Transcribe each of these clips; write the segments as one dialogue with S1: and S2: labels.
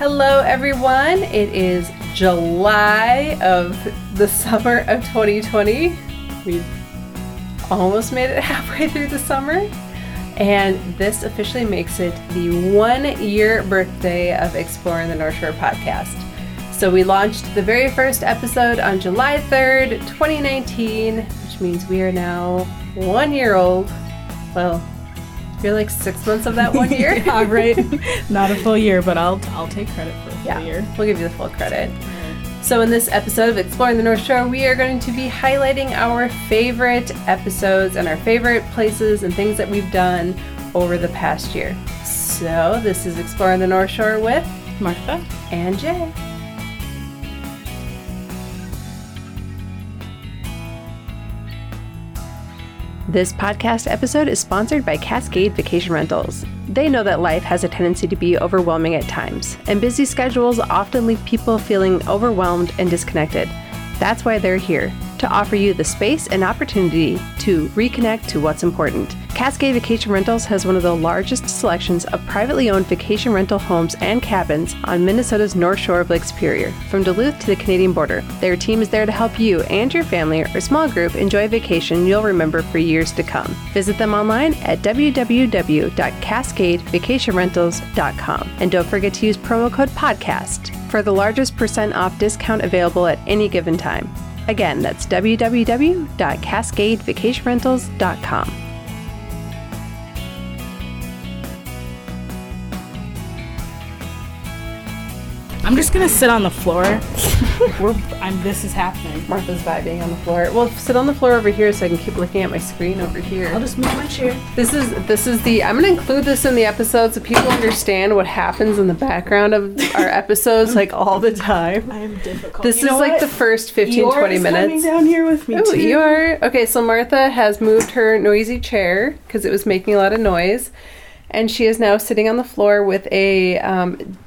S1: Hello, everyone. It is July of the summer of 2020. We've almost made it halfway through the summer. And this officially makes it the one year birthday of Exploring the North Shore podcast. So we launched the very first episode on July 3rd, 2019, which means we are now one year old. Well, you're like six months of that one year.
S2: yeah, right. Not a full year, but I'll I'll take credit for a full
S1: yeah,
S2: year.
S1: we'll give you the full credit. So, in this episode of Exploring the North Shore, we are going to be highlighting our favorite episodes and our favorite places and things that we've done over the past year. So, this is Exploring the North Shore with
S2: Martha.
S1: and Jay. This podcast episode is sponsored by Cascade Vacation Rentals. They know that life has a tendency to be overwhelming at times, and busy schedules often leave people feeling overwhelmed and disconnected. That's why they're here to offer you the space and opportunity to reconnect to what's important. Cascade Vacation Rentals has one of the largest selections of privately owned vacation rental homes and cabins on Minnesota's North Shore of Lake Superior, from Duluth to the Canadian border. Their team is there to help you and your family or small group enjoy a vacation you'll remember for years to come. Visit them online at www.cascadevacationrentals.com and don't forget to use promo code PODCAST for the largest percent off discount available at any given time. Again, that's www.cascadevacationrentals.com.
S2: I'm just gonna sit on the floor. We're I'm this is happening.
S1: Martha's vibing on the floor. Well, sit on the floor over here so I can keep looking at my screen over here.
S2: I'll just move my chair.
S1: This is this is the I'm gonna include this in the episode so people understand what happens in the background of our episodes like all the time.
S2: I am difficult.
S1: This
S2: You know
S1: is like
S2: what?
S1: the first 15
S2: Yours
S1: 20
S2: coming
S1: minutes.
S2: down here with me
S1: Oh,
S2: too.
S1: you are okay. So Martha has moved her noisy chair because it was making a lot of noise, and she is now sitting on the floor with a um,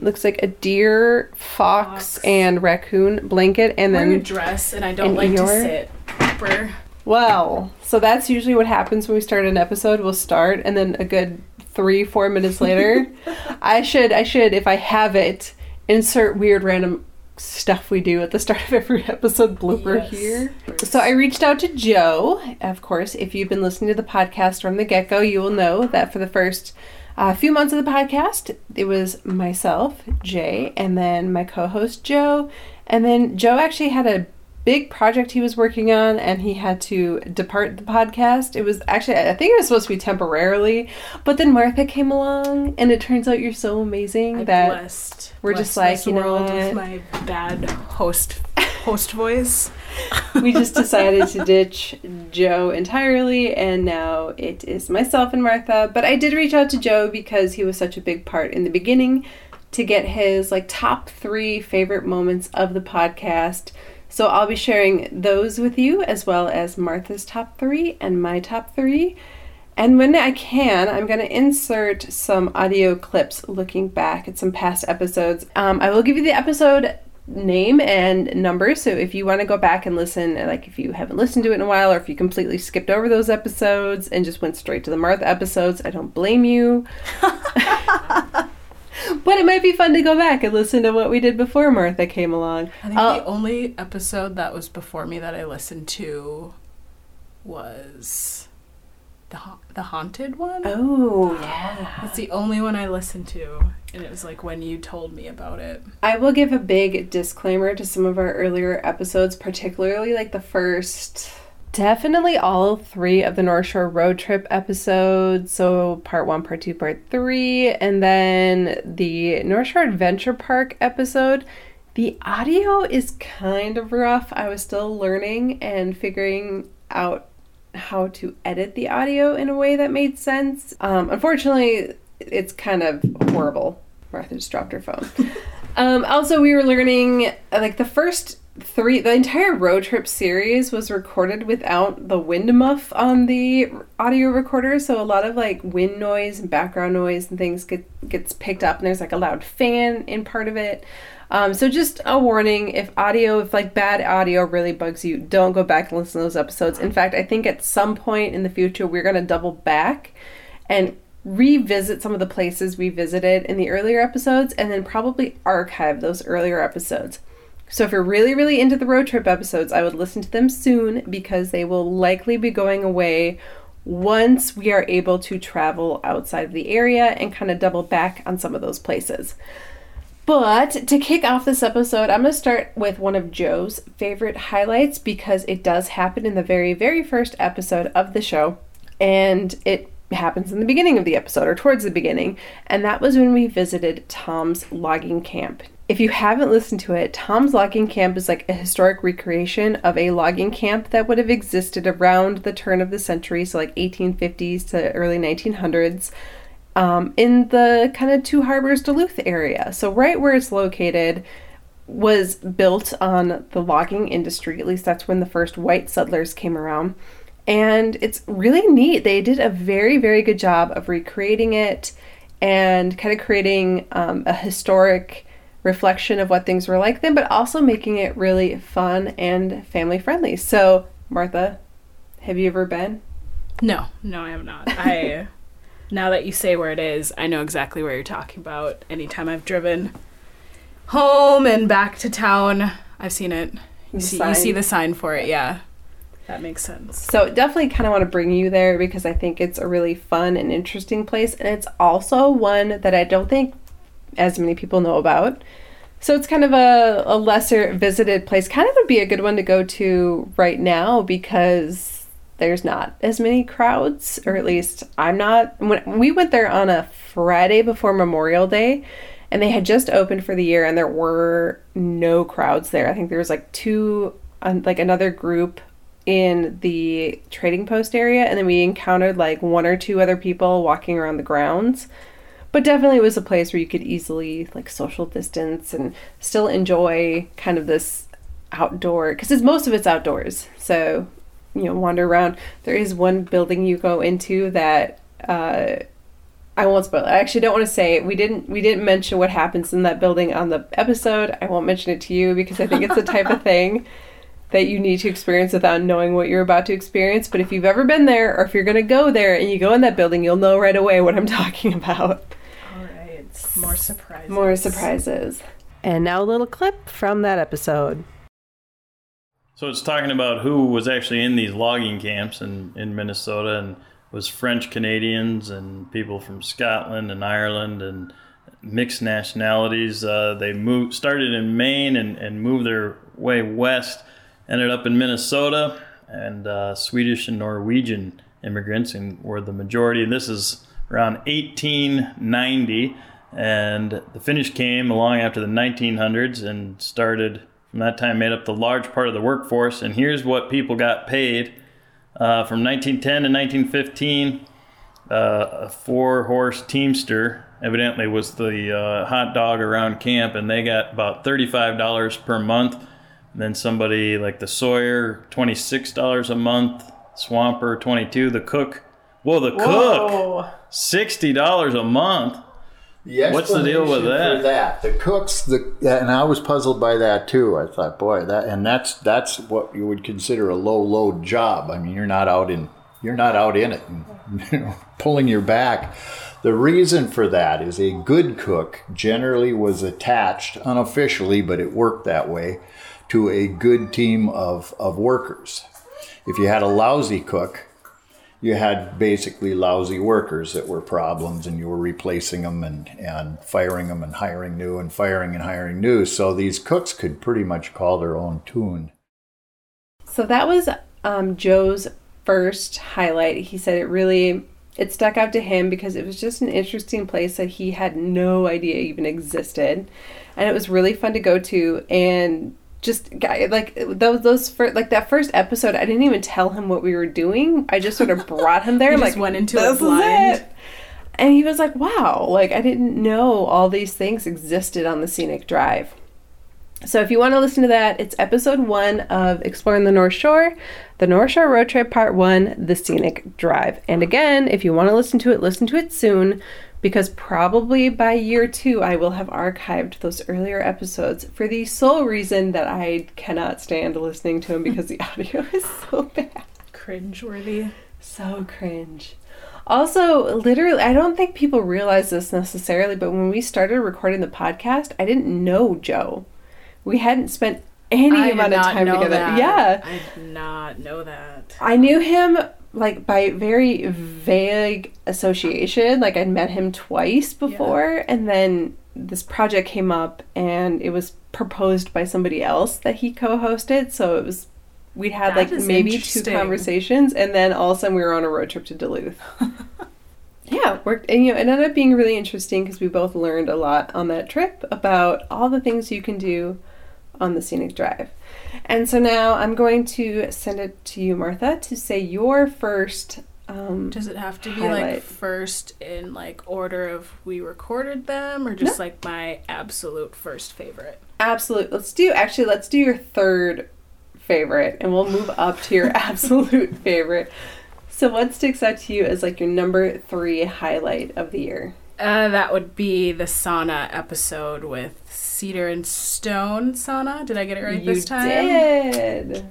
S1: looks like a deer, fox,
S2: Fox.
S1: and raccoon blanket, and
S2: wearing a
S1: then
S2: dress and I don't like to sit proper.
S1: Well, so that's usually what happens when we start an episode. We'll start, and then a good three, four minutes later, I should, I should, if I have it, insert weird random stuff we do at the start of every episode blooper
S2: Yes.
S1: here. So I reached out to Joe. Of course, if you've been listening to the podcast from the get go, you will know that for the first uh, few months of the podcast, it was myself, Jay, and then my co host, Joe. And then Joe actually had a big project he was working on and he had to depart the podcast. It was actually, I think it was supposed to be temporarily, but then Martha came along and it turns out you're so amazing
S2: I
S1: that
S2: blessed.
S1: we're
S2: blessed
S1: just like, you know what?
S2: with my bad host host voice.
S1: we just decided to ditch Joe entirely, and now it is myself and Martha. But I did reach out to Joe because he was such a big part in the beginning to get his like top three favorite moments of the podcast. So I'll be sharing those with you as well as Martha's top three and my top three. And when I can, I'm going to insert some audio clips looking back at some past episodes. Um, I will give you the episode name and number. So if you want to go back and listen, like if you haven't listened to it in a while, or if you completely skipped over those episodes and just went straight to the Martha episodes, I don't blame you. but it might be fun to go back and listen to what we did before Martha came along.
S2: I think
S1: Uh,
S2: the only episode that was before me that I listened to was the ha- the haunted one.
S1: oh, yeah.
S2: That's the only one I listened to, and it was like when you told me about it.
S1: I will give a big disclaimer to some of our earlier episodes, particularly like the first, definitely all three of the North Shore road trip episodes. So, part one, part two, part three, and then the North Shore Adventure Park episode. The audio is kind of rough. I was still learning and figuring out how to edit the audio in a way that made sense. Um, unfortunately, it's kind of horrible. Martha just dropped her phone. um, also, we were learning like the first three, the entire road trip series was recorded without the wind muff on the audio recorder. So a lot of like wind noise and background noise and things get gets picked up, and there's like a loud fan in part of it. Um, so just a warning: if audio, if like bad audio really bugs you, don't go back and listen to those episodes. In fact, I think at some point in the future we're gonna double back and revisit some of the places we visited in the earlier episodes and then probably archive those earlier episodes. So if you're really, really into the road trip episodes, I would listen to them soon because they will likely be going away once we are able to travel outside of the area and kind of double back on some of those places. But to kick off this episode, I'm going to start with one of Joe's favorite highlights because it does happen in the very, very first episode of the show. And it happens in the beginning of the episode or towards the beginning, and that was when we visited Tom's logging camp. If you haven't listened to it, Tom's logging camp is like a historic recreation of a logging camp that would have existed around the turn of the century, so like 1850s to early 1900s, um, in the kind of Two Harbors Duluth area. So, right where it's located was built on the logging industry, at least that's when the first white settlers came around and it's really neat. They did a very, very good job of recreating it and kind of creating um, a historic reflection of what things were like then, but also making it really fun and family friendly. So, Martha, have you ever been?
S2: No, no, I have not. I now that you say where it is, I know exactly where you're talking about. Anytime I've driven home and back to town, I've seen it. You see, you see the sign for it, yeah. That makes sense.
S1: So definitely kind of want to bring you there because I think it's a really fun and interesting place, and it's also one that I don't think as many people know about. So it's kind of a, a lesser visited place. Kind of would be a good one to go to right now because there's not as many crowds, or at least I'm not. When we went there on a Friday before Memorial Day, and they had just opened for the year, and there were no crowds there. I think there was like two, um, like another group in the trading post area and then we encountered like one or two other people walking around the grounds but definitely it was a place where you could easily like social distance and still enjoy kind of this outdoor because it's most of it's outdoors so you know wander around there is one building you go into that uh I won't spoil it. I actually don't want to say it. we didn't we didn't mention what happens in that building on the episode. I won't mention it to you because I think it's the type of thing that you need to experience without knowing what you're about to experience. But if you've ever been there or if you're going to go there and you go in that building, you'll know right away what I'm talking about.
S2: All right. More surprises.
S1: More surprises. And now a little clip from that episode.
S3: So it's talking about who was actually in these logging camps in, in Minnesota and was French Canadians and people from Scotland and Ireland and mixed nationalities. Uh, they moved started in Maine and, and moved their way west ended up in Minnesota, and uh, Swedish and Norwegian immigrants and were the majority. And this is around 1890, and the Finnish came along after the 1900s and started from that time made up the large part of the workforce. And here's what people got paid uh, from 1910 to 1915. Uh, a four horse teamster evidently was the uh, hot dog around camp, and they got about $35 per month and then somebody like the Sawyer, twenty six dollars a month. Swamper, twenty two. The cook, well, the Whoa. cook, sixty dollars a month.
S4: The What's the deal with that? that? The cooks, the and I was puzzled by that too. I thought, boy, that and that's that's what you would consider a low load job. I mean, you're not out in you're not out in it, and, you know, pulling your back. The reason for that is a good cook generally was attached unofficially, but it worked that way to a good team of, of workers. If you had a lousy cook, you had basically lousy workers that were problems and you were replacing them and, and firing them and hiring new and firing and hiring new. So these cooks could pretty much call their own tune.
S1: So that was um, Joe's first highlight. He said it really it stuck out to him because it was just an interesting place that he had no idea even existed. And it was really fun to go to and just like those those first like that first episode i didn't even tell him what we were doing. I just sort of brought him there like
S2: went into it blind. it.
S1: and he was like wow like i didn't know all these things existed on the scenic drive. So if you want to listen to that it's episode one of exploring the north shore the north shore road trip part one the scenic drive. And again if you want to listen to it listen to it soon because probably by year two I will have archived those earlier episodes for the sole reason that I cannot stand listening to them because the audio is so bad.
S2: Cringe worthy.
S1: So cringe. Also, literally, I don't think people realize this necessarily, but when we started recording the podcast, I didn't know Joe. We hadn't spent any
S2: I
S1: amount of time together.
S2: that.
S1: Yeah.
S2: I did not know that.
S1: I knew him like by very vague association. Like I'd met him twice before, and then this project came up, and it was proposed by somebody else that he co-hosted. So it was we'd had
S2: That
S1: like maybe two conversations, and then all of a sudden we were on a road trip to Duluth. yeah, worked, and you know, it ended up being really interesting because we both learned a lot on that trip about all the things you can do on the scenic drive. And so now I'm going to send it to you, Martha, to say your first. Um,
S2: Does it have to be
S1: Highlight.
S2: like first in like order of we recorded them or just
S1: No.
S2: like my absolute first favorite?
S1: absolute. Let's do actually. Let's do your third favorite, and we'll move up to your absolute favorite. So, what sticks out to you as like your number three highlight of the year?
S2: Uh, that would be the sauna episode with Cedar and Stone sauna. Did I get it right
S1: you
S2: this time?
S1: did.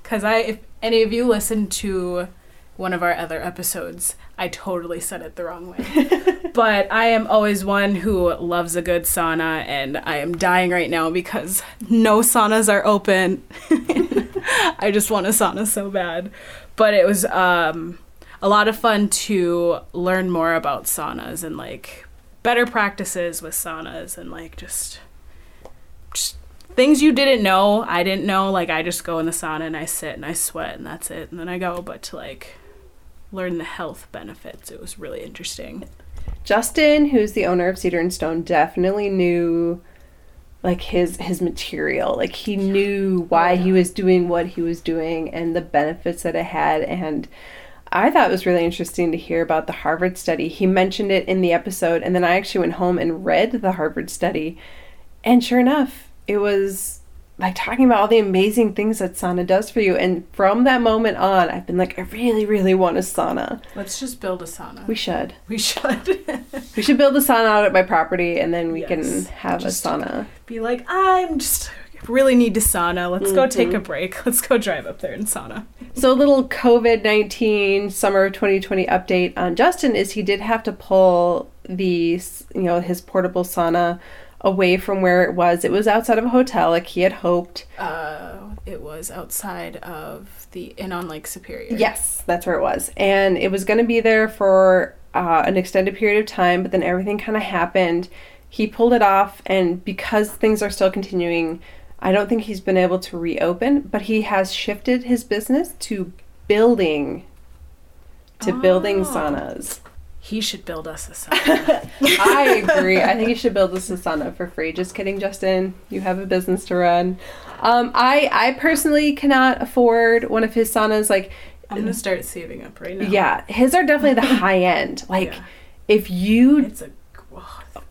S2: Because I, if any of you listened to one of our other episodes, I totally said it the wrong way. but I am always one who loves a good sauna, and I am dying right now because no saunas are open. I just want a sauna so bad. But it was um, a lot of fun to learn more about saunas and like better practices with saunas and like just just things you didn't know i didn't know like i just go in the sauna and i sit and i sweat and that's it and then i go but to like learn the health benefits it was really interesting
S1: Justin, who's the owner of Cedar and Stone, definitely knew like his his material. Like he knew why he was doing what he was doing and the benefits that it had and I thought it was really interesting to hear about the Harvard study. He mentioned it in the episode and then I actually went home and read the Harvard study. And sure enough, it was like talking about all the amazing things that sauna does for you. And from that moment on, I've been like, I really, really want a sauna.
S2: let's just build a sauna
S1: We should.
S2: we should
S1: We should build a sauna out at my property and then we
S2: Yes.
S1: can have
S2: Just-
S1: a sauna.
S2: be like i'm just really need to sauna let's go take mm-hmm. a break let's go drive up there and sauna
S1: So a little COVID 19 summer of 2020 update on Justin is he did have to pull the, you know, his portable sauna away from where it was. It was outside of a hotel like he had hoped.
S2: uh, it was outside of the inn on lake superior
S1: Yes, that's where it was. And it was going to be there for uh, an extended period of time, but then everything kind of happened. He pulled it off, and because things are still continuing, I don't think he's been able to reopen, but he has shifted his business to building to building
S2: Oh.
S1: saunas.
S2: He should build us a sauna
S1: I agree. I think you should build us a sauna for free. Just kidding, Justin. You have a business to run. Um, I I personally cannot afford one of his saunas. Like,
S2: i'm gonna start saving up right now
S1: yeah, his are definitely the high end. Like,
S2: Yeah.
S1: if you
S2: It's a.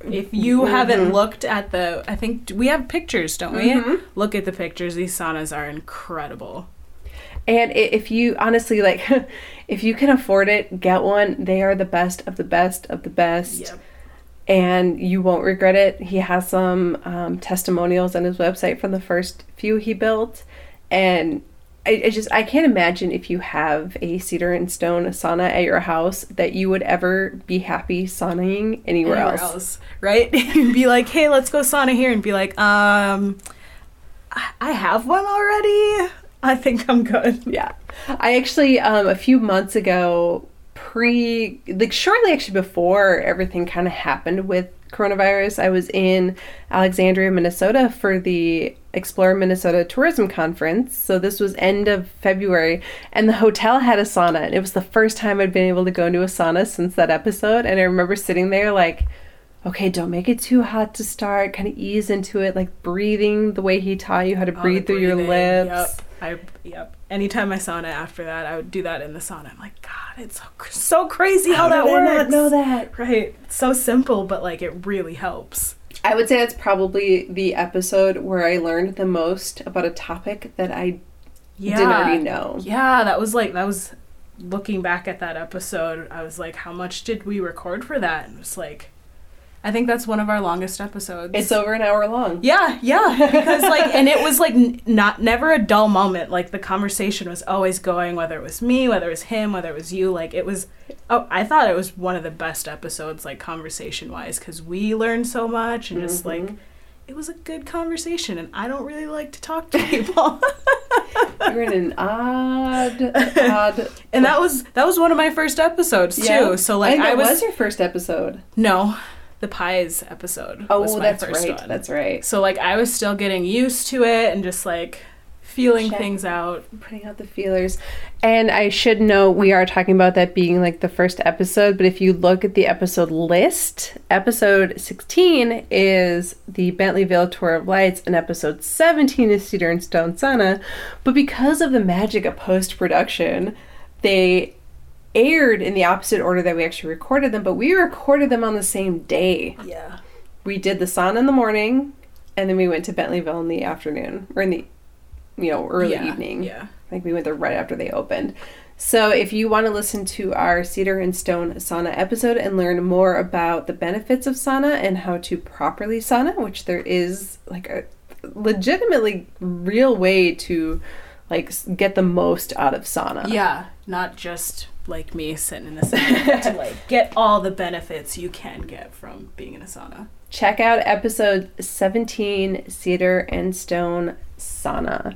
S2: If you haven't looked at the, I think we have pictures, don't we? Look at the pictures. These saunas are incredible.
S1: And if you honestly like, if you can afford it, get one. They are the best of the best of the best. and you won't regret it. He has some um, testimonials on his website from the first few he built, and I, I just I can't imagine if you have a cedar and stone sauna at your house that you would ever be happy sauning anywhere,
S2: Anywhere
S1: else.
S2: else, right? be like, hey, let's go sauna here, and be like, um, I have one already. I think I'm good.
S1: Yeah, I actually um, a few months ago, pre like shortly actually before everything kind of happened with coronavirus, I was in Alexandria, Minnesota for the Explore Minnesota Tourism Conference. So this was end of February, and the hotel had a sauna, and it was the first time I'd been able to go into a sauna since that episode. And I remember sitting there like. Okay, don't make it too hot to start. Kind of ease into it, like breathing the way he taught you how to
S2: Oh,
S1: breathe
S2: the
S1: through your lips.
S2: Yep. I yep. Anytime I sauna after that, I would do that in the sauna. I'm like, God, it's so so crazy how, that
S1: did I
S2: works.
S1: not know that?
S2: Right. It's so simple, but like it really helps.
S1: I would say that's probably the episode where I learned the most about a topic that I
S2: Yeah.
S1: didn't already know.
S2: Yeah, that was like that was looking back at that episode. I was like, how much did we record for that? And it was like I think that's one of our longest episodes.
S1: It's over an hour long.
S2: Yeah, yeah, because like, and it was like n- not never a dull moment. Like the conversation was always going, whether it was me, whether it was him, whether it was you. Like it was. Oh, I thought it was one of the best episodes, like conversation wise, because we learned so much and just like mm-hmm. it was a good conversation. And I don't really like to talk to people.
S1: You're in an odd, odd.
S2: and that was that was one of my first episodes too.
S1: Yeah.
S2: So like
S1: I,
S2: I was,
S1: was your first episode.
S2: no, the pies episode.
S1: Oh,
S2: was my
S1: that's
S2: first
S1: right.
S2: one.
S1: That's right.
S2: So like I was still getting used to it and just like feeling
S1: Check.
S2: things out.
S1: Putting out the feelers. And I should know we are talking about that being like the first episode, but if you look at the episode list, episode 16 is the Bentleyville Tour of Lights, and episode 17 is Cedar and Stone Sauna. But because of the magic of post production, they aired in the opposite order that we actually recorded them, but we recorded them on the same day.
S2: Yeah.
S1: we did the sauna in the morning and then we went to Bentleyville in the afternoon or in the you know early
S2: yeah.
S1: evening.
S2: Yeah.
S1: I think we went there right after they opened. So if you want to listen to our Cedar and Stone sauna episode and learn more about the benefits of sauna and how to properly sauna, which there is like a legitimately real way to like get the most out of sauna.
S2: Yeah. Not just like me sitting in a sauna to like get all the benefits you can get from being in a sauna.
S1: check out episode 17 Cedar and Stone Sauna.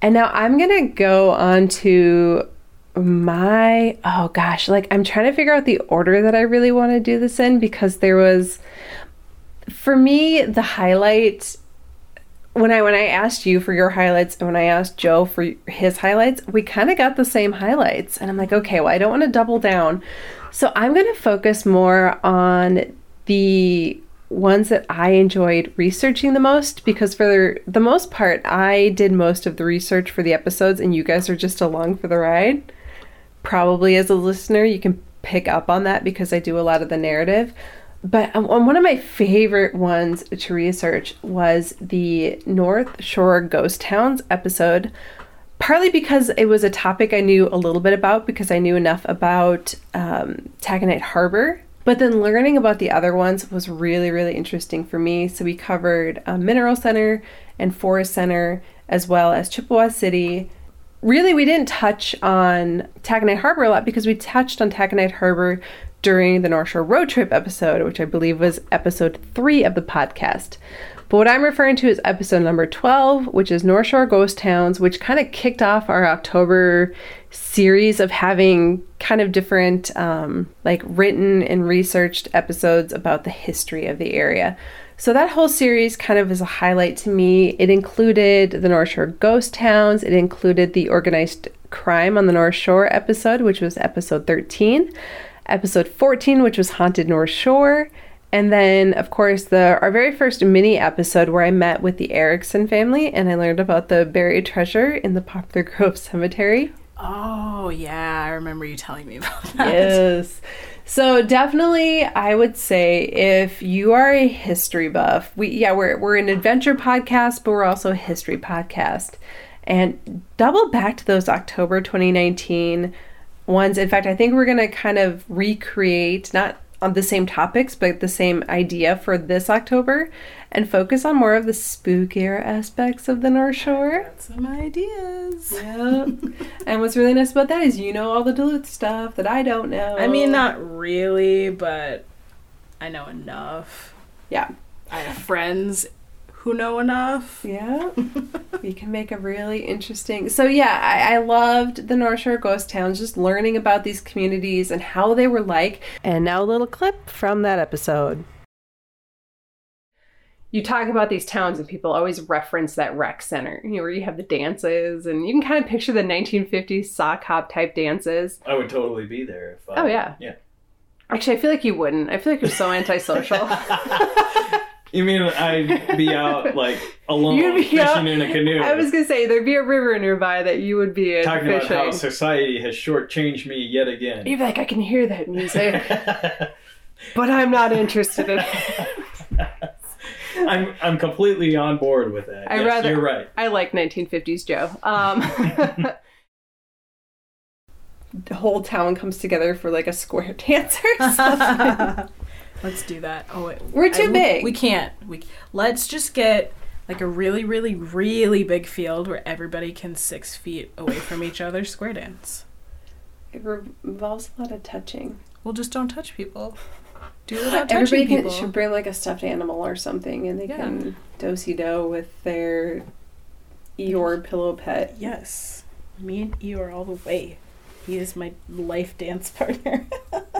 S1: And now I'm going to go on to my oh gosh, like I'm trying to figure out the order that I really want to do this in because there was for me the highlight when I when I asked you for your highlights and when I asked Joe for his highlights, we kind of got the same highlights. And I'm like, okay, well, I don't want to double down. So I'm going to focus more on the ones that I enjoyed researching the most because for the most part, I did most of the research for the episodes and you guys are just along for the ride. Probably as a listener, you can pick up on that because I do a lot of the narrative. But um, one of my favorite ones to research was the North Shore Ghost Towns episode, partly because it was a topic I knew a little bit about because I knew enough about um, Taconite Harbor. But then learning about the other ones was really, really interesting for me. So we covered um, Mineral Center and Forest Center, as well as Chippewa City. Really, we didn't touch on Taconite Harbor a lot because we touched on Taconite Harbor during the North Shore Road Trip episode, which I believe was episode three of the podcast. But what I'm referring to is episode number 12, which is North Shore Ghost Towns, which kind of kicked off our October series of having kind of different, um, like written and researched episodes about the history of the area. So that whole series kind of is a highlight to me. It included the North Shore ghost towns, it included the organized crime on the North Shore episode, which was episode 13, episode 14, which was Haunted North Shore, and then of course the our very first mini episode where I met with the Erickson family and I learned about the buried treasure in the Poplar Grove Cemetery.
S2: Oh yeah, I remember you telling me about that.
S1: yes. So definitely I would say if you are a history buff, we yeah, we're we're an adventure podcast, but we're also a history podcast. And double back to those October 2019 ones. In fact, I think we're going to kind of recreate not on the same topics, but the same idea for this October and focus on more of the spookier aspects of the North Shore.
S2: Got some ideas.
S1: Yeah. and what's really nice about that is you know all the Duluth stuff that I don't know.
S2: I mean, not really, but I know enough.
S1: Yeah.
S2: I have friends who know enough.
S1: Yeah. you can make a really interesting. So, yeah, I, I loved the North Shore Ghost Towns, just learning about these communities and how they were like. And now a little clip from that episode. You talk about these towns, and people always reference that rec center, you know, where you have the dances, and you can kind of picture the 1950s sock hop type dances.
S3: I would totally be there. If, uh,
S1: Oh, yeah.
S3: Yeah.
S1: Actually, I feel like you wouldn't. I feel like you're so antisocial.
S3: You mean I'd be out like alone
S1: You'd be
S3: fishing
S1: out-
S3: in a canoe?
S1: I was gonna say there'd be a river nearby that you would be in
S3: talking about how society has shortchanged me yet again.
S1: You'd be like, I can hear that music, but I'm not interested in it.
S3: I'm I'm completely on board with that.
S1: I
S3: yes,
S1: rather-
S3: you're right.
S1: I like 1950s Joe. Um, the whole town comes together for like a square dance or something.
S2: Let's do that. Oh, wait.
S1: We're too
S2: I-
S1: big.
S2: We can't. We let's just get like a really, really, really big field where everybody can six feet away from each other square dance.
S1: It re- involves a lot of touching.
S2: Well, just don't touch people. Do it without touching
S1: Everybody can, should bring like a stuffed animal or something, and they
S2: Yeah.
S1: can dosey do with their Eeyore pillow pet.
S2: Yes, me and are all the way. He is my life dance partner.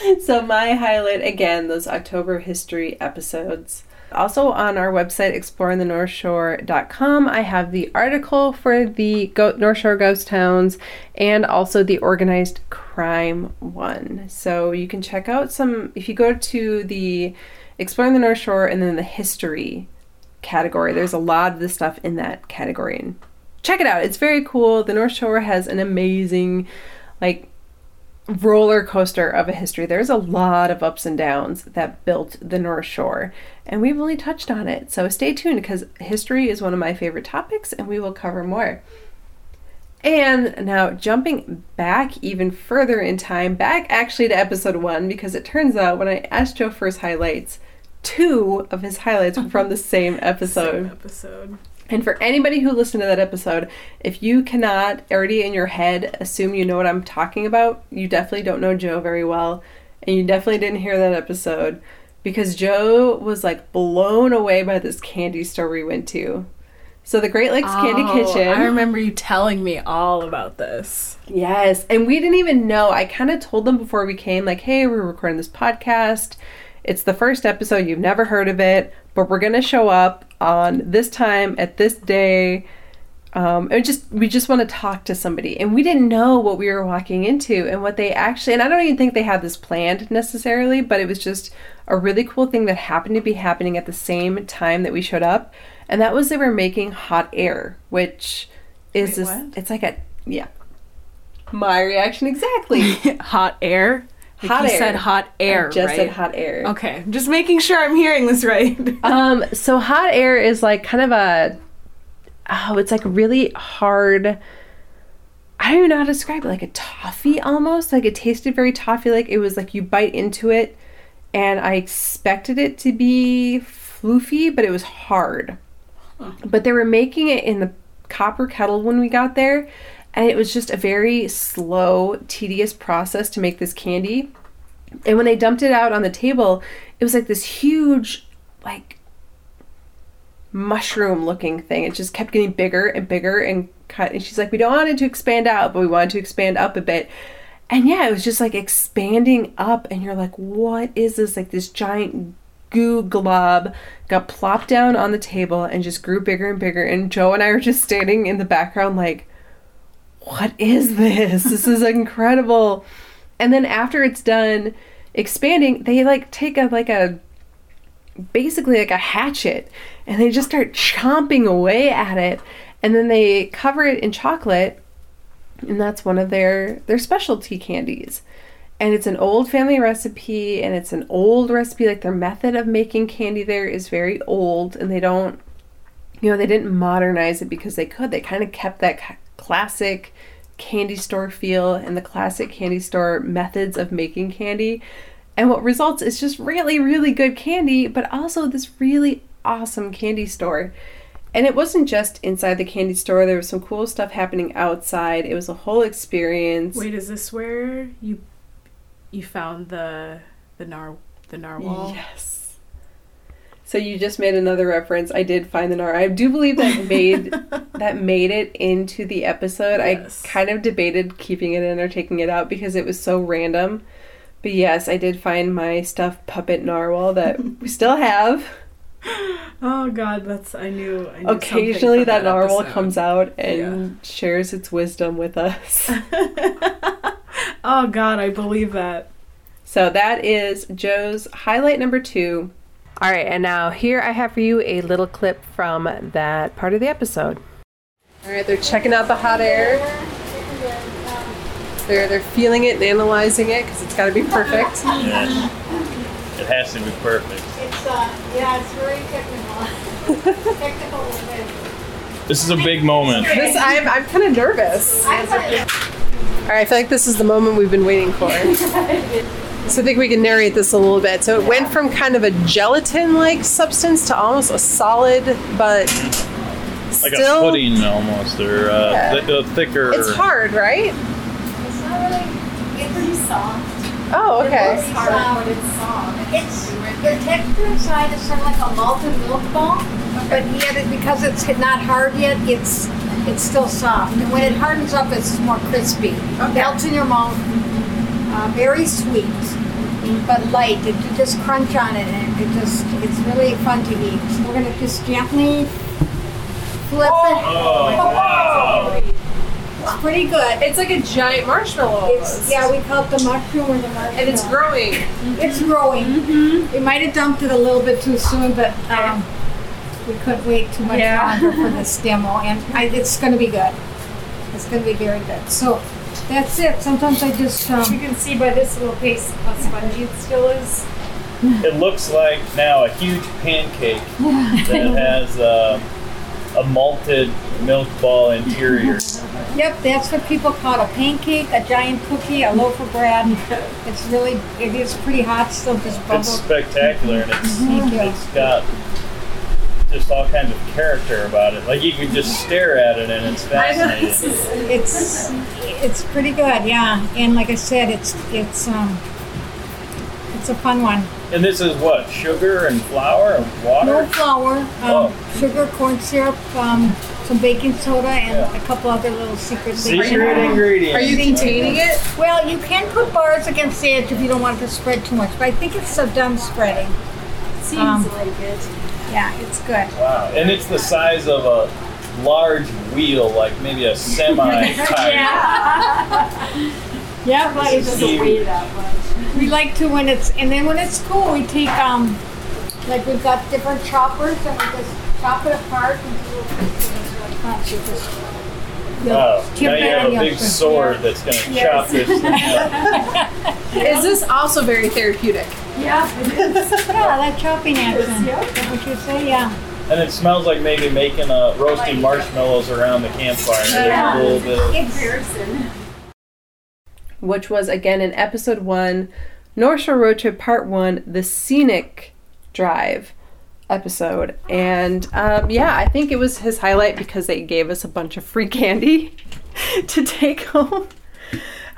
S1: So my highlight again, those October history episodes. Also on our website, exploringthenorthshore.com, I have the article for the Go- North Shore ghost towns and also the organized crime one. So you can check out some, if you go to the Exploring the North Shore and then the history category, there's a lot of the stuff in that category. And check it out. It's very cool. The North Shore has an amazing, like, roller coaster of a history. There's a lot of ups and downs that built the North Shore, and we've only touched on it. So stay tuned because history is one of my favorite topics, and we will cover more. And now jumping back even further in time, back actually to episode one, because it turns out when I asked Joe for his highlights, two of his highlights were from the same episode.
S2: Same episode.
S1: And for anybody who listened to that episode, if you cannot already in your head assume you know what I'm talking about, you definitely don't know Joe very well. And you definitely didn't hear that episode because Joe was like blown away by this candy store we went to. So the Great Lakes Candy
S2: Oh,
S1: Kitchen.
S2: I remember you telling me all about this.
S1: Yes, and we didn't even know. I kind of told them before we came, like, hey, we're recording this podcast. It's the first episode. You've never heard of it, but we're gonna show up on this time at this day. Um, and just we just want to talk to somebody, and we didn't know what we were walking into and what they actually. And I don't even think they had this planned necessarily, but it was just a really cool thing that happened to be happening at the same time that we showed up, and that was they were making hot air, which is
S2: Wait,
S1: this. It's like a yeah. My reaction exactly.
S2: hot air. Like
S1: Hot
S2: you
S1: air.
S2: said hot air,
S1: I just
S2: right?
S1: said hot air.
S2: Okay, just making sure I'm hearing this right.
S1: Um, so hot air is like kind of a oh, it's like really hard. I don't even know how to describe it. Like a toffee almost. Like it tasted very toffee like. It was like you bite into it and I expected it to be floofy, but it was hard. But they were making it in the copper kettle when we got there, and it was just a very slow, tedious process to make this candy. And when they dumped it out on the table, it was like this huge, like, mushroom looking thing. It just kept getting bigger and bigger and cut. And she's like, We don't want it to expand out, but we wanted to expand up a bit. And yeah, it was just like expanding up. And you're like, What is this? Like this giant goo glob got plopped down on the table and just grew bigger and bigger. And Joe and I were just standing in the background, like, What is this? This is incredible. And then after it's done expanding, they like take a like a basically like a hatchet and they just start chomping away at it and then they cover it in chocolate and that's one of their their specialty candies and it's an old family recipe and it's an old recipe like their method of making candy there is very old and they don't you know they didn't modernize it because they could they kind of kept that classic candy store feel and the classic candy store methods of making candy and what results is just really, really good candy, but also this really awesome candy store. And it wasn't just inside the candy store, there was some cool stuff happening outside. It was a whole experience.
S2: Wait, is this where you you found the the nar the narwhal?
S1: Yes. So you just made another reference. I did find the nar. I do believe that made that made it into the episode.
S2: Yes.
S1: I kind of debated keeping it in or taking it out because it was so random. But yes, I did find my stuffed puppet narwhal that we still have.
S2: Oh God, that's I knew. I knew
S1: Occasionally,
S2: something
S1: that, narwhal
S2: episode.
S1: comes out and shares its wisdom with us.
S2: oh God, I believe that.
S1: so that is Joe's highlight number two. All right, and now here I have for you a little clip from that part of the episode. All right, they're checking out the hot air. They're they're feeling it and analyzing it because it's got to be perfect.
S3: Yes. It has to be perfect.
S5: It's, uh, yeah, it's very technical. technical
S3: This is a big moment.
S1: This I'm I'm kind of nervous.
S5: I put it,
S1: All right, I feel like this is the moment we've been waiting for. So I think we can narrate this a little bit. So it went from kind of a gelatin-like substance to almost a solid, but
S3: Like
S1: still
S3: a pudding almost, or uh,
S1: Yeah.
S3: thi- a thicker.
S1: it's hard, right?
S5: It's not really, it's pretty soft.
S1: Oh, okay.
S5: It's hard, but it's soft. It's, the texture inside is sort of like a malted milk ball, but yet it, because it's not hard yet, it's it's still soft. And when it hardens up, it's more crispy. Melts in your mouth. Uh, very sweet, but light. It, you just crunch on it, and it just it's really fun to eat. So we're gonna just gently flip it.
S3: Oh, wow.
S5: It's pretty good.
S1: It's like a giant marshmallow.
S5: It's, yeah, we call it the mushroom or the mushroom.
S1: and it's growing.
S5: It's growing. We might have dumped it a little bit too soon, but um, we couldn't wait too much
S1: Yeah.
S5: longer for this demo, and I, it's going to be good. It's going to be very good. So that's it. Sometimes I just
S6: You
S5: um,
S6: can see by this little paste how spongy it still is.
S3: It looks like now a huge pancake that has uh, a malted milk ball interior.
S5: yep, that's what people call it, a pancake, a giant cookie, a loaf of bread. It's really it is pretty hot still, just
S3: It's
S5: bubbles.
S3: spectacular, and it's
S5: Thank you.
S3: it's got just all kinds of character about it. Like you can just stare at it, and it's fascinating.
S5: It's it's pretty good, yeah. And like I said, it's it's um it's a fun one.
S3: And this is what sugar and flour and water.
S5: No flour, um,
S3: Oh.
S5: sugar, corn syrup, um, some baking soda, and
S3: Yeah.
S5: a couple other little secret things.
S3: Secret ingredients.
S1: Are you containing it?
S5: Well, you can put bars against the edge if you don't want it to spread too much, but I think it's so done spreading.
S6: Seems
S5: Um,
S6: like it.
S5: Yeah, it's good.
S3: Wow, and it's the size of a large wheel, like maybe a semi tire.
S5: Yeah, but
S6: It doesn't weigh that much.
S5: we like to when it's, and then when it's cool, we take, um, like we've got different choppers and we just chop it apart and do little pieces. It's really fun. So just, you'll
S3: Oh, now
S5: it
S3: you have
S5: and
S3: a
S5: you'll
S3: big
S5: twist it.
S3: sword that's going to
S5: Yes.
S3: chop this thing up.
S1: Is this also very therapeutic?
S6: Yeah, it is.
S5: Yeah, that chopping action.
S6: yeah.
S5: Is that what you say? Yeah.
S3: And it smells like maybe making uh, roasting marshmallows around the campfire. There's a little bit of
S6: Comparison.
S1: Which was again in episode one, North Shore Road Trip Part One, the scenic drive episode. And um, yeah, I think it was his highlight because they gave us a bunch of free candy to take home.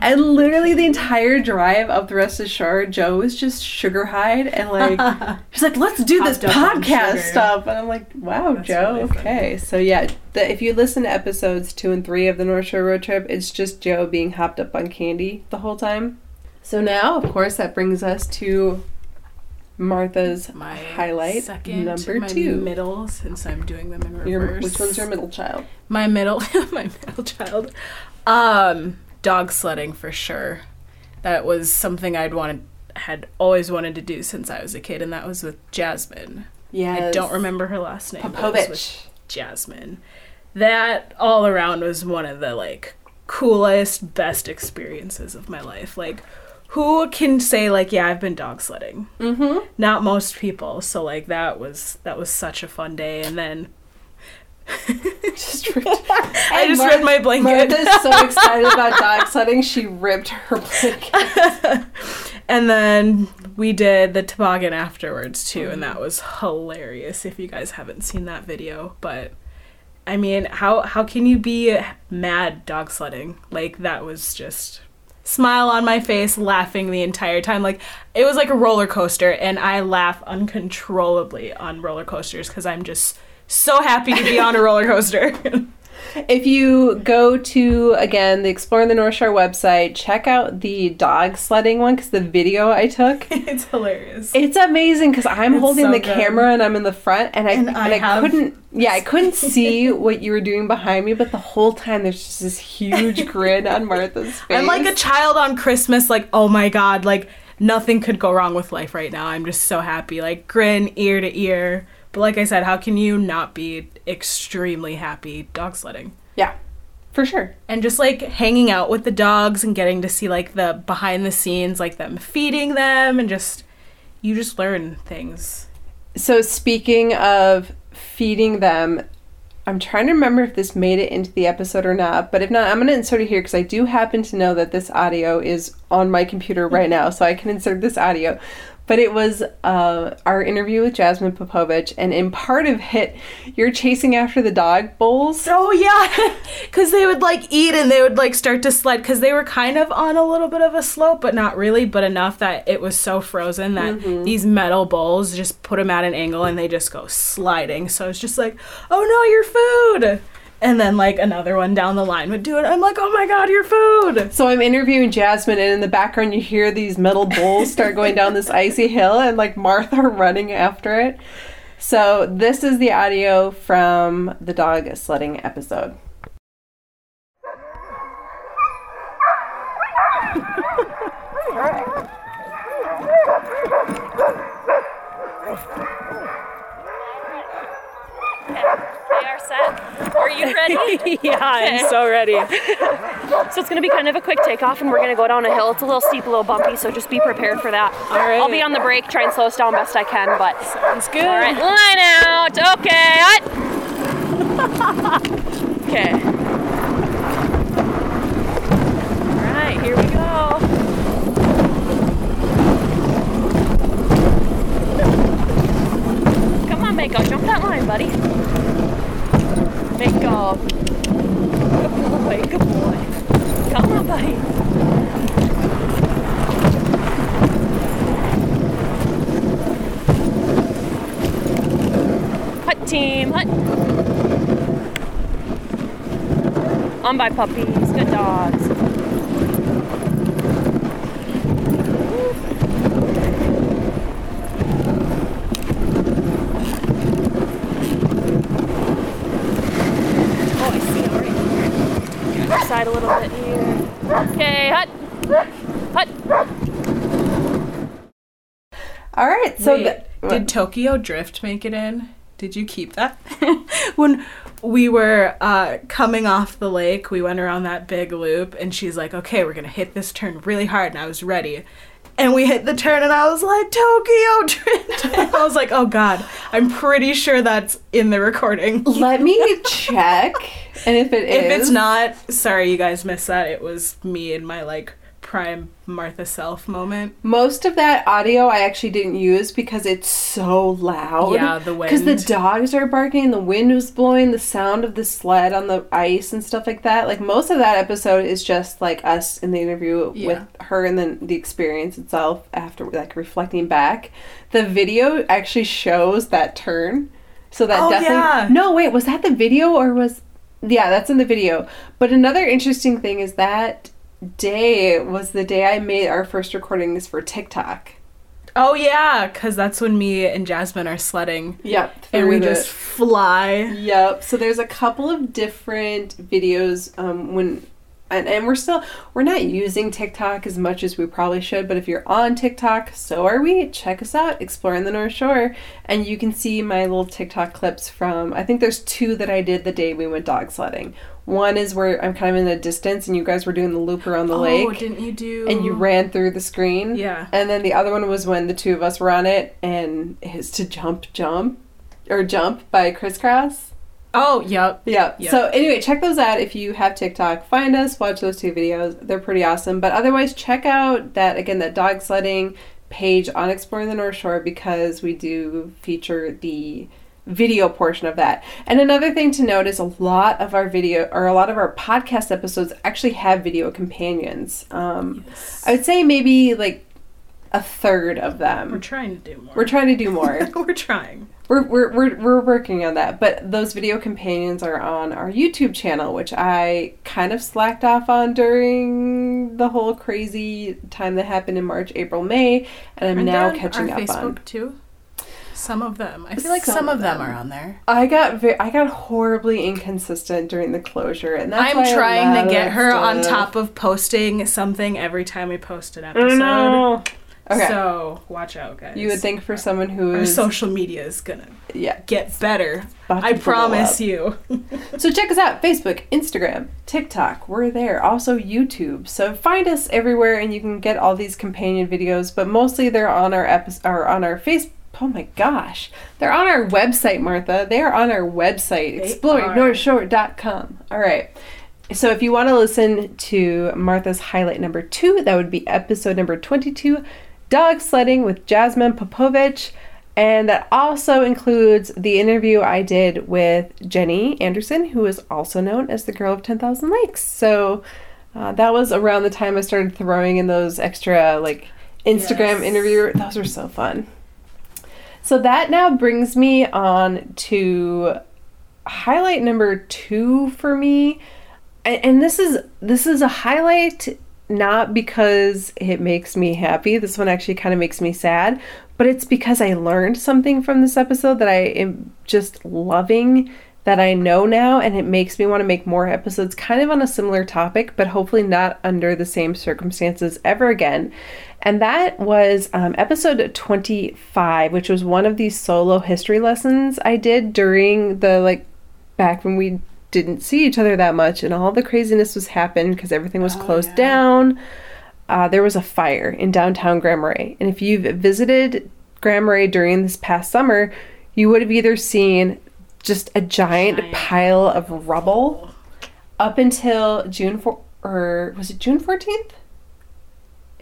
S1: And literally the entire drive up the rest of the shore, Joe was just sugar high and like he's like, let's do this
S2: Hopped up on
S1: podcast stuff. And I'm like, wow,
S2: That's
S1: Joe,
S2: really funny.
S1: okay. So yeah, the, if you listen to episodes two and three of the North Shore Road Trip, it's just Joe being hopped up on candy the whole time. So now, of course, that brings us to Martha's
S2: My
S1: highlight
S2: second,
S1: number
S2: my
S1: two.
S2: middle, since I'm doing them in reverse.
S1: Your, which one's your middle child?
S2: my middle my middle child um dog sledding for sure that was something i'd wanted had always wanted to do since i was a kid and that was with jasmine
S1: Yeah,
S2: i don't remember her last name but it was
S1: Popovich.
S2: jasmine that all around was one of the like coolest best experiences of my life like who can say like yeah i've been dog sledding
S1: Mm-hmm.
S2: not most people so like that was that was such a fun day and then
S1: Just ripped.
S2: i just read my blanket
S1: Martha's so excited about dog sledding, she ripped her blanket.
S2: And then we did the toboggan afterwards too, and that was hilarious if you guys haven't seen that video. But I mean, how how can you be mad dog sledding? Like that was just smile on my face, laughing the entire time. Like it was like a roller coaster, and I laugh uncontrollably on roller coasters because I'm just so happy to be on a roller coaster.
S1: If you go to again the Exploring the North Shore website, check out the dog sledding one because the video I took.
S2: it's hilarious.
S1: It's amazing because I'm
S2: It's
S1: holding
S2: so
S1: the
S2: good.
S1: camera and I'm in the front, and I
S2: And
S1: and,
S2: I
S1: I,
S2: have-
S1: couldn't. Yeah, I couldn't see what you were doing behind me, but the whole time there's just this huge grin on Martha's face.
S2: I'm like a child on Christmas, like, oh my god, like nothing could go wrong with life right now. I'm just so happy, like grin ear to ear. But like I said, how can you not be extremely happy dog sledding?
S1: yeah, for sure.
S2: And just like hanging out with the dogs and getting to see like the behind the scenes, like them feeding them and just you just learn things.
S1: So speaking of feeding them, I'm trying to remember if this made it into the episode or not, but if not, I'm going to insert it here because I do happen to know that this audio is on my computer right now, so I can insert this audio. But it was uh, our interview with Jasmine Popovich, and in part of it, you're chasing after the dog bowls.
S2: Oh yeah, because they would like eat and they would like start to slide because they were kind of on a little bit of a slope, but not really, but enough that it was so frozen that these metal bowls just put them at an angle and they just go sliding. So it's just like, oh no, your food. And then like another one down the line would do it. I'm like, oh my god, your food.
S1: So I'm interviewing Jasmine, and in the background, you hear these metal bowls start going down this icy hill, and like Martha running after it. So this is the audio from the dog sledding episode.
S7: They are set. Are you ready?
S2: yeah, I'm so ready.
S7: so it's going to be kind of a quick takeoff, and we're going to go down a hill. It's a little steep, a little bumpy, so just be prepared for that.
S2: All right.
S7: I'll be on the brake, try and slow us down best I can. But
S2: Sounds good.
S7: all right, line out. Okay. okay. All right, here we go. Come on, Mako, jump that line, buddy. Good boy, good boy. Come on, buddy. Hut team, hut. On by puppies, good dogs. Oh, I see already. Other side a little bit here. Okay, hut. Hut.
S1: All right, so
S2: Wait,
S1: the-
S2: did Tokyo Drift make it in? Did you keep that? when we were uh, coming off the lake, we went around that big loop, and she's like, "Okay, we're gonna hit this turn really hard," and I was ready. And we hit the turn, and I was like, "Tokyo Drift!" and I was like, "Oh God, I'm pretty sure that's in the recording."
S1: let me check, and if it is,
S2: If it's not, sorry, you guys missed that. It was me and my like prime Martha Self moment.
S1: Most of that audio I actually didn't use because it's so loud.
S2: Yeah, the wind.
S1: Because the dogs are barking, the wind was blowing, the sound of the sled on the ice and stuff like that. Like most of that episode is just like us in the interview
S2: Yeah.
S1: with her and then the experience itself after like reflecting back. The video actually shows that turn. So that
S2: Oh,
S1: definitely
S2: yeah.
S1: No, wait, was that the video or was yeah, that's in the video. But another interesting thing is that day was the day I made our first recordings for TikTok.
S2: Oh yeah, because that's when me and Jasmine are sledding,
S1: Yep.
S2: and we
S1: the-
S2: just fly.
S1: Yep. So there's a couple of different videos um, when and, and we're still we're not using TikTok as much as we probably should, but if you're on TikTok, so are we. Check us out, exploring the North Shore, and you can see my little TikTok clips from. I think there's two that I did the day we went dog sledding. One is where I'm kind of in the distance, and you guys were doing the loop around the
S2: Oh,
S1: lake.
S2: Oh, didn't you do?
S1: and you ran through the screen.
S2: Yeah.
S1: And then the other one was when the two of us were on it, and it's to jump, jump, or jump by crisscross.
S2: Oh, yep.
S1: Yeah.
S2: Yep.
S1: So anyway, check those out if you have TikTok. Find us, watch those two videos. They're pretty awesome. But otherwise, check out that again that dog sledding page on Exploring the North Shore because we do feature the video portion of that. And another thing to note is a lot of our video or a lot of our podcast episodes actually have video companions. Um, I would say maybe like a third of them.
S2: We're trying to do more.
S1: We're trying to do more.
S2: We're trying.
S1: We're, we're, we're, we're working on that. But those video companions are on our YouTube channel, which I kind of slacked off on during the whole crazy time that happened in March, April, May, and I'm
S2: Aren't
S1: now
S2: on
S1: catching up
S2: Facebook
S1: on.
S2: too. Some of them. I feel like
S1: Some
S2: some,
S1: of
S2: them.
S1: them.
S2: are on there.
S1: I got ve- I got horribly inconsistent during the closure, and that's
S2: I'm trying to get her on top of posting something every time we post an episode.
S1: no. Okay,
S2: So watch out, guys.
S1: you would think for someone who
S2: our
S1: is
S2: social media is gonna
S1: yeah
S2: get better. I promise you.
S1: So check us out Facebook, Instagram, TikTok. We're there. Also YouTube. So find us everywhere and you can get all these companion videos, but mostly they're on our episode or on our face Oh my gosh. They're on our website, Martha. They are on our website, exploringnorthshore.com. All right. So if you want to listen to Martha's highlight number two, that would be episode number 22, Dog Sledding with Jasmine Popovich. And that also includes the interview I did with Jenny Anderson, who is also known as the Girl of 10,000 Lakes. So uh, that was around the time I started throwing in those extra, like, Instagram
S2: Yes.
S1: interview. Those were so fun. So that now brings me on to highlight number two for me. And, and this is this is a highlight not because it makes me happy. This one actually kind of makes me sad, but it's because I learned something from this episode that I am just loving that I know now and it makes me want to make more episodes kind of on a similar topic, but hopefully not under the same circumstances ever again. And that was um, episode 25, which was one of these solo history lessons I did during the like back when we didn't see each other that much and all the craziness was happening because everything was closed down. Uh, there was a fire in downtown Grand Marais. And if you've visited Grand Marais during this past summer, you would have either seen just a giant,
S2: Giant.
S1: pile of rubble up until June 4 or was it June 14th?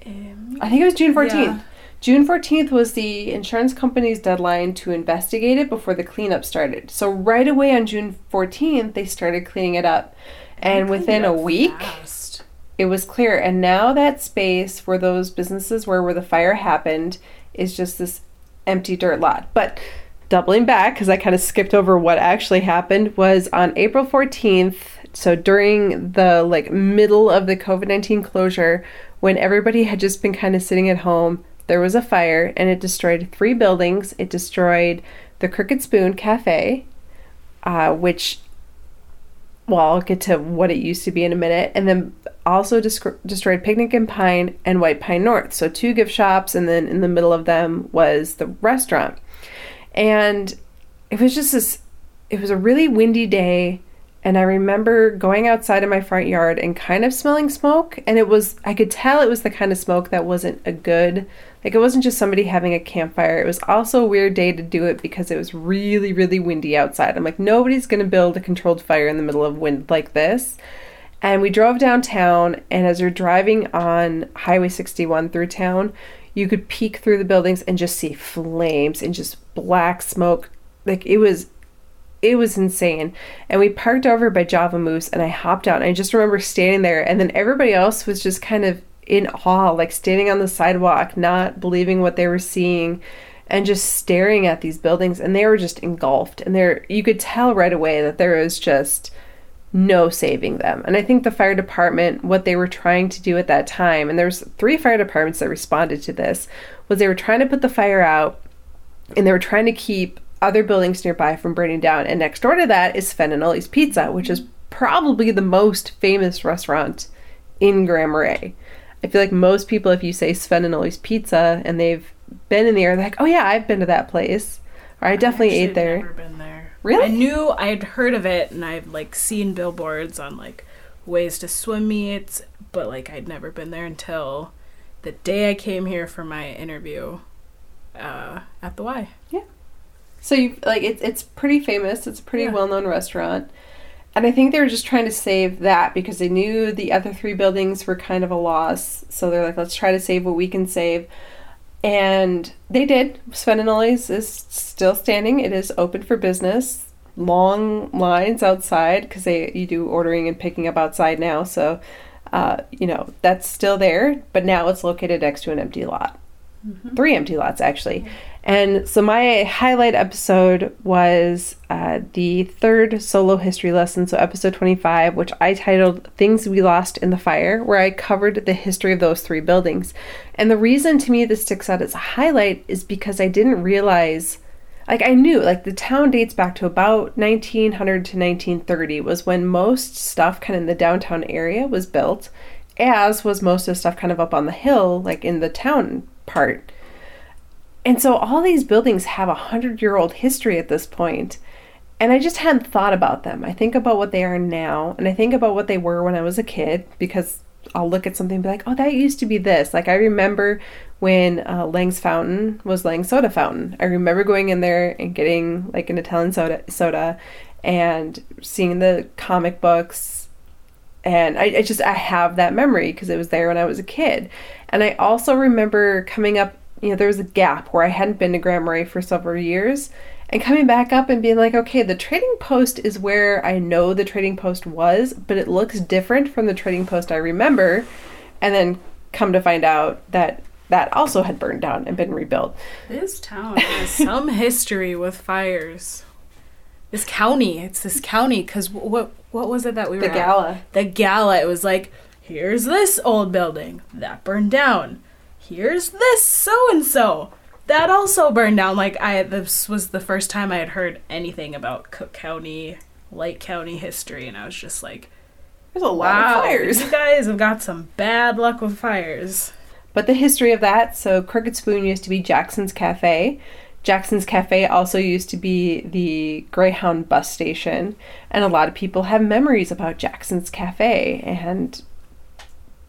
S2: Um,
S1: I think it was June 14th.
S2: Yeah.
S1: June 14th was the insurance company's deadline to investigate it before the cleanup started. So right away on June 14th, they started cleaning it up. And within a week,
S2: Fast.
S1: it was clear. And now that space where those businesses were, where the fire happened, is just this empty dirt lot. But doubling back, because I kind of skipped over what actually happened, was on April 14th. So during the like middle of the COVID 19 closure, when everybody had just been kind of sitting at home, there was a fire and it destroyed three buildings. It destroyed the Crooked Spoon Cafe, uh, which well, I'll get to what it used to be in a minute, and then also destroyed Picnic and Pine and White Pine North. So two gift shops, and then in the middle of them was the restaurant. And it was just this. It was a really windy day, and I remember going outside in my front yard and kind of smelling smoke. And it was I could tell it was the kind of smoke that wasn't a good. Like it wasn't just somebody having a campfire. It was also a weird day to do it because it was really, really windy outside. I'm like, nobody's gonna build a controlled fire in the middle of wind like this. And we drove downtown, and as you're driving on Highway 61 through town, you could peek through the buildings and just see flames and just black smoke. Like it was it was insane. And we parked over by Java Moose and I hopped out and I just remember standing there and then everybody else was just kind of in awe, like standing on the sidewalk, not believing what they were seeing and just staring at these buildings and they were just engulfed and there you could tell right away that there was just no saving them. And I think the fire department, what they were trying to do at that time, and there's three fire departments that responded to this, was they were trying to put the fire out and they were trying to keep other buildings nearby from burning down. And next door to that is Sven and Ole's Pizza, which is probably the most famous restaurant in Grand Marais. I feel like most people, if you say Sven and Ole's Pizza and they've been in the area, they're like, oh yeah, I've been to that place. Or I definitely
S2: Actually
S1: ate there.
S2: Never been there.
S1: Really?
S2: I knew I'd heard of it, and I've like seen billboards on like ways to swim meets, but like I'd never been there until the day I came here for my interview uh, at the Y.
S1: So you like it's it's pretty famous. It's a pretty
S2: Yeah.
S1: well known restaurant. And I think they were just trying to save that because they knew the other three buildings were kind of a loss. So they're like, let's try to save what we can save. And they did. Sven and Ole's is still standing. It is open for business. Long lines outside because they you do ordering and picking up outside now. So, uh, you know that's still there, but now it's located next to an empty lot. Three empty lots actually. And so my highlight episode was uh, the third solo history lesson, so episode 25, which I titled Things We Lost in the Fire, where I covered the history of those three buildings. And the reason to me this sticks out as a highlight is because I didn't realize, like, I knew, like, the town dates back to about 1900 to 1930 was when most stuff kind of in the downtown area was built, as was most of the stuff kind of up on the hill, like in the town part. And so all these buildings have a hundred year old history at this point, And I just hadn't thought about them. I think about what they are now, and I think about what they were when I was a kid, because I'll look at something and be like, oh, that used to be this. Like I remember when uh, Lang's Fountain was Lang's Soda Fountain. I remember going in there and getting like an Italian soda, soda, and seeing the comic books. And I, I just I have that memory because it was there when I was a kid. And I also remember coming up. You know, there was a gap where I hadn't been to Grand Marais for several years, and coming back up and being like, okay, the trading post is where I know the trading post was, but it looks different from the trading post I remember. And then come to find out that that also had burned down and been rebuilt.
S2: This town has some history with fires. This county, it's this county because what what was it that we were
S1: The
S2: at?
S1: gala.
S2: The gala. It was like, here's this old building that burned down. Here's this so and so that also burned down. Like I, this was the first time I had heard anything about Cook County, Lake County history, and I was just like,
S1: There's a lot
S2: wow,
S1: of fires.
S2: you guys have got some bad luck with fires.
S1: But the history of that so Crooked Spoon used to be Jackson's Cafe. Jackson's Cafe also used to be the Greyhound bus station. And a lot of people have memories about Jackson's Cafe and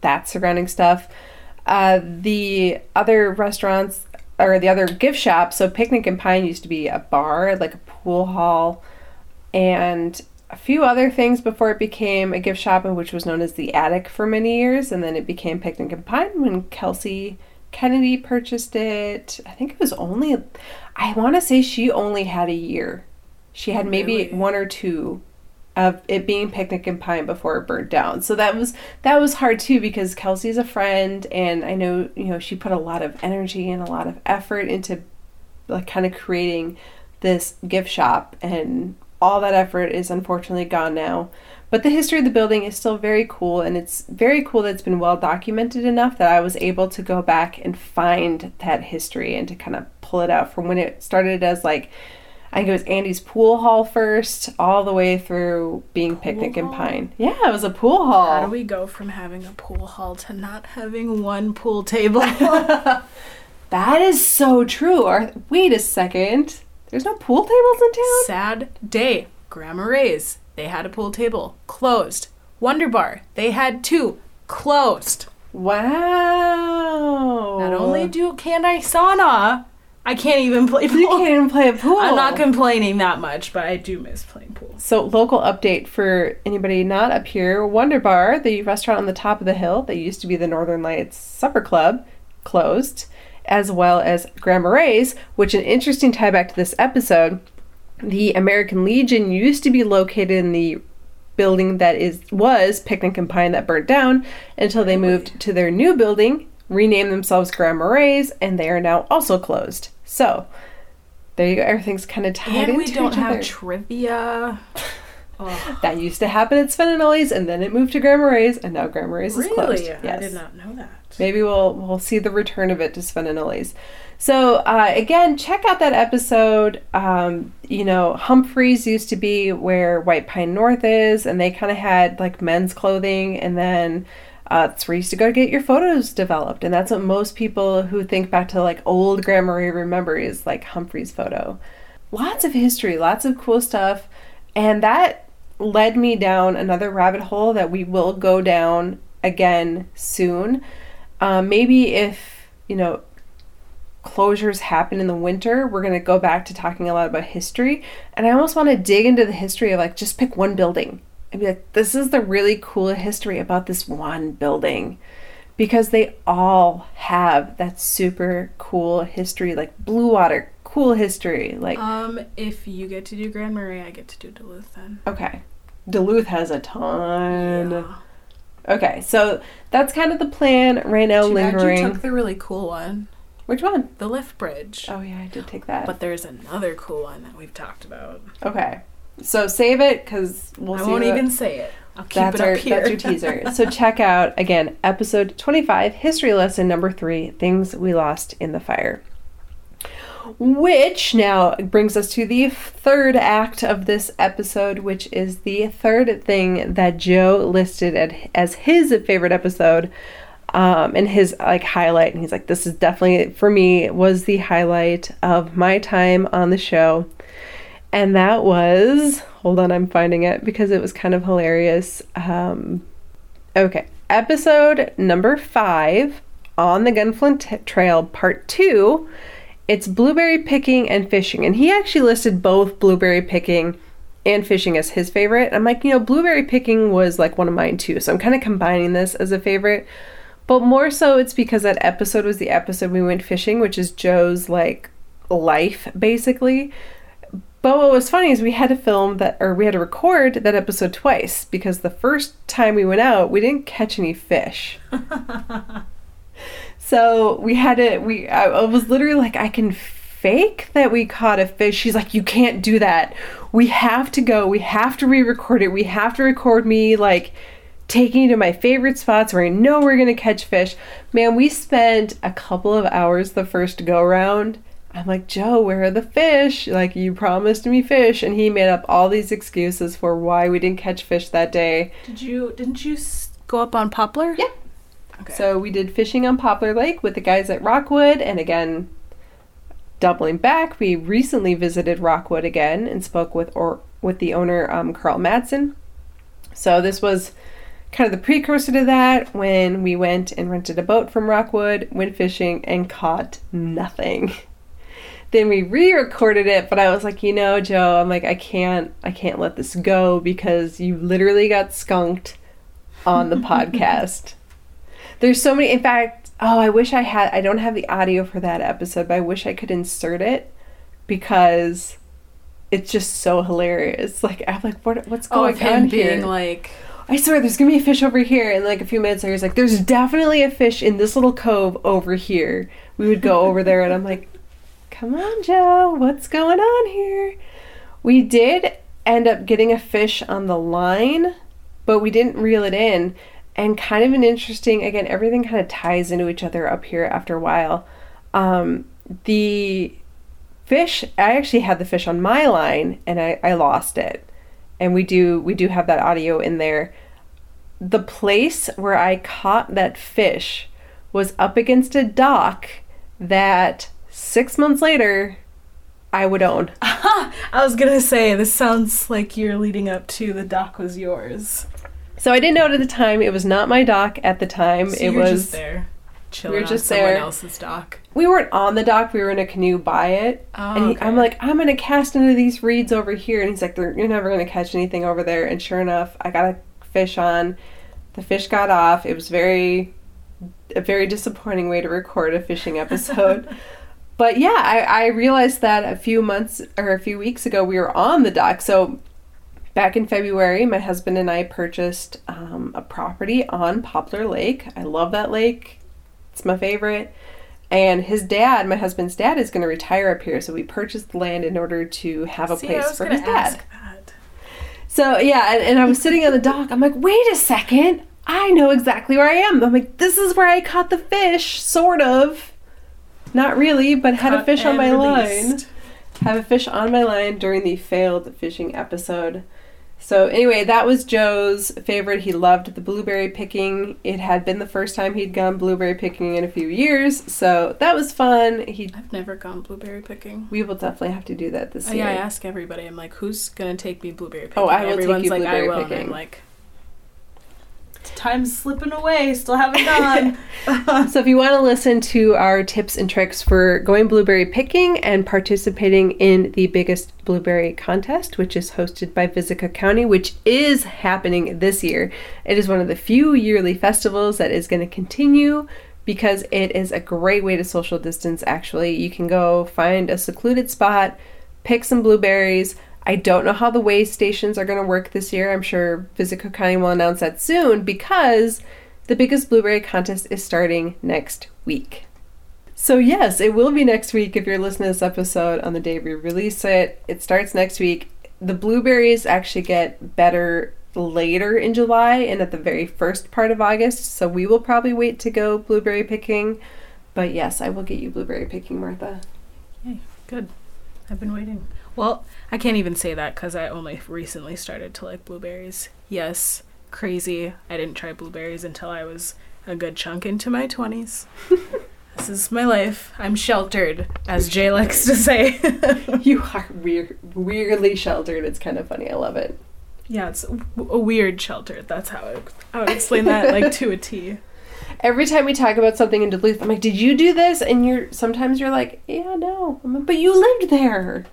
S1: that surrounding stuff. Uh, the other restaurants or the other gift shops, so Picnic and Pine used to be a bar, like a pool hall, and a few other things before it became a gift shop, which was known as the Attic for many years, and then it became Picnic and Pine when Kelsey Kennedy purchased it. I think it was only, I want to say she only had a year. She had maybe
S2: Really?
S1: one or two of it being Picnic and Pine before it burnt down. So that was that was hard too because Kelsey's a friend, and I know you know she put a lot of energy and a lot of effort into like kind of creating this gift shop and all that effort is unfortunately gone now but the history of the building is still very cool and it's very cool that it's been well documented enough that i was able to go back and find that history and to kind of pull it out from when it started as like i think it was andy's pool hall first all the way through being picnic and pine yeah it was a pool hall
S2: How do we go from having a pool hall to not having one pool table?
S1: that is so true or wait a second there's no pool tables in town
S2: Sad day. Grandma Ray's. They had a pool table. Closed. Wonder Bar. They had two. Closed.
S1: Wow.
S2: Not only do can I sauna, I can't even play pool.
S1: you can't even play a pool.
S2: I'm not complaining that much, but I do miss playing pool.
S1: So, local update for anybody not up here Wonder Bar, the restaurant on the top of the hill that used to be the Northern Lights Supper Club, closed, as well as Grandma Ray's, which an interesting tie back to this episode. The American Legion used to be located in the building that is was Picnic and Pine that burnt down until they moved to their new building, renamed themselves Ray's, and they are now also closed. So, there you go. Everything's kind of tied
S2: And we
S1: into
S2: don't
S1: each
S2: have
S1: other.
S2: trivia. Oh,
S1: That used to happen at Spinelli's, and then it moved to Grandma Ray's, and now Grandma Ray's is closed.
S2: really? I did not know that.
S1: Maybe we'll we'll see the return of it to Spinelli's. So uh, again, check out that episode. Um, you know, Humphreys used to be where White Pine North is, and they kind of had like men's clothing, and then uh, that's where you used to go to get your photos developed, and that's what most people who think back to like old Grand Marais remember is like Humphreys photo. Lots of history, lots of cool stuff, and that led me down another rabbit hole that we will go down again soon. Um, maybe if you know closures happen in the winter, we're going to go back to talking a lot about history. And I almost want to dig into the history of like just pick one building and be like, this is the really cool history about this one building. Because they all have that super cool history, like Blue Water, cool history. Like,
S2: Um, if you get to do Grand Marais, I get to do Duluth then.
S1: okay, Duluth has a ton.
S2: Yeah.
S1: Okay, so that's kind of the plan right now,
S2: Too bad
S1: lingering.
S2: You took the really cool one,
S1: Which one?
S2: the lift bridge.
S1: Oh, yeah, I did take that.
S2: But there's another cool one that we've talked about.
S1: Okay. So save it because we'll
S2: I
S1: see.
S2: won't even say it. I'll keep
S1: that's
S2: it
S1: our
S2: up here.
S1: that's your teaser. so check out again episode twenty five, history lesson number three, things we lost in the fire. Which now brings us to the third act of this episode, which is the third thing that Joe listed at, as his favorite episode, um, and his like highlight. And he's like, "This is definitely for me was the highlight of my time on the show." And that was hold on i'm finding it because it was kind of hilarious um okay episode number five on the Gunflint Trail, part two. It's blueberry picking and fishing. And he actually listed both blueberry picking and fishing as his favorite. I'm like, you know, blueberry picking was like one of mine too. So I'm kind of combining this as a favorite. But more so, it's because that episode was the episode we went fishing, which is Joe's like life basically. But what was funny is we had to film that, or we had to record that episode twice because the first time we went out, we didn't catch any fish. so we had to, we, I, was literally like, I can fake that we caught a fish. She's like, you can't do that. We have to go. We have to re record it. We have to record me like taking you to my favorite spots where I know we're going to catch fish. Man, we spent a couple of hours the first go round I'm like, Joe, where are the fish? Like, you promised me fish. And he made up all these excuses for why we didn't catch fish that day.
S2: Did you, didn't you go up on Poplar?
S1: Yeah. Okay. So we did fishing on Poplar Lake with the guys at Rockwood. And again, doubling back, we recently visited Rockwood again and spoke with or with the owner, um, Carl Madsen. So this was kind of the precursor to that when we went and rented a boat from Rockwood, went fishing, and caught nothing. then we re-recorded it but i was like you know joe i'm like i can't i can't let this go because you literally got skunked on the podcast there's so many in fact oh i wish i had i don't have the audio for that episode but i wish i could insert it because it's just so hilarious like i'm like what, what's
S2: Oh,
S1: going
S2: of
S1: on
S2: him
S1: here
S2: being like,
S1: I swear there's gonna be a fish over here. And like a few minutes later, he's like, there's definitely a fish in this little cove over here. We would go over there, and I'm like, come on, Joe, what's going on here? We did end up getting a fish on the line, but we didn't reel it in. And kind of an interesting, again, everything kind of ties into each other up here after a while. Um, the fish, I actually had the fish on my line and I, I lost it and we do we do have that audio in there the place where i caught that fish was up against a dock that six months later i would own.
S2: I was gonna say, this sounds like you're leading up to the dock was yours.
S1: so i didn't know it at the time. It was not my dock at the time.
S2: So
S1: it
S2: you're
S1: was
S2: just there, chilling
S1: we were
S2: on
S1: just
S2: someone
S1: there.
S2: else's dock.
S1: we weren't on the dock. We were in a canoe by it.
S2: Oh,
S1: and he,
S2: okay.
S1: i'm like i'm gonna cast into these reeds over here. And he's like you're never gonna catch anything over there. And sure enough i got a fish on. The fish got off. It was very a very disappointing way to record a fishing episode but yeah I, I realized that a few months or a few weeks ago we were on the dock so back in february my husband and i purchased um, a property on poplar lake i love that lake it's my favorite and his dad, my husband's dad, is going to retire up here. So we purchased the land in order to have a
S2: See,
S1: place for his dad.
S2: that.
S1: So yeah, and, and I was sitting on the dock. I'm like, wait a second. I know exactly where I am. I'm like, this is where I caught the fish, sort of. Not really, but had a fish on
S2: and
S1: my line. Have a fish on my line during the failed fishing episode. So anyway, that was Joe's favorite. He loved the blueberry picking. It had been the first time he'd gone blueberry picking in a few years, so that was fun. He
S2: I've never gone blueberry picking.
S1: we will definitely have to do that this
S2: Oh,
S1: year.
S2: yeah, I ask everybody. I'm like, who's gonna take me blueberry picking?
S1: Oh, I will take
S2: Everyone's
S1: you
S2: like,
S1: blueberry
S2: I will. And
S1: picking.
S2: I'm like, time's slipping away. Still haven't gone.
S1: So if you want to listen to our tips and tricks for going blueberry picking and participating in the biggest blueberry contest, which is hosted by Visit Cook County, which is happening this year. It is one of the few yearly festivals that is going to continue because it is a great way to social distance actually. You can go find a secluded spot, pick some blueberries. I don't know how the way stations are going to work this year. I'm sure Visit Cook County will announce that soon because the biggest blueberry contest is starting next week. So, yes, it will be next week if you're listening to this episode on the day we release it. It starts next week. The blueberries actually get better later in July and at the very first part of August, so we will probably wait to go blueberry picking. But yes, I will get you blueberry picking, Martha.
S2: Yay, good. I've been waiting. Well, I can't even say that because I only recently started to like blueberries. Yes, crazy. I didn't try blueberries until I was a good chunk into my 20s. this is my life. I'm sheltered, as Jay likes to say.
S1: You are weird, weirdly sheltered. It's kind of funny. I love it.
S2: Yeah, it's a a weird shelter. That's how I, I would explain that, like to a T.
S1: Every time we talk about something in Duluth, I'm like, "Did you do this?" And you're sometimes you're like, "Yeah, no," I'm like, but you lived there.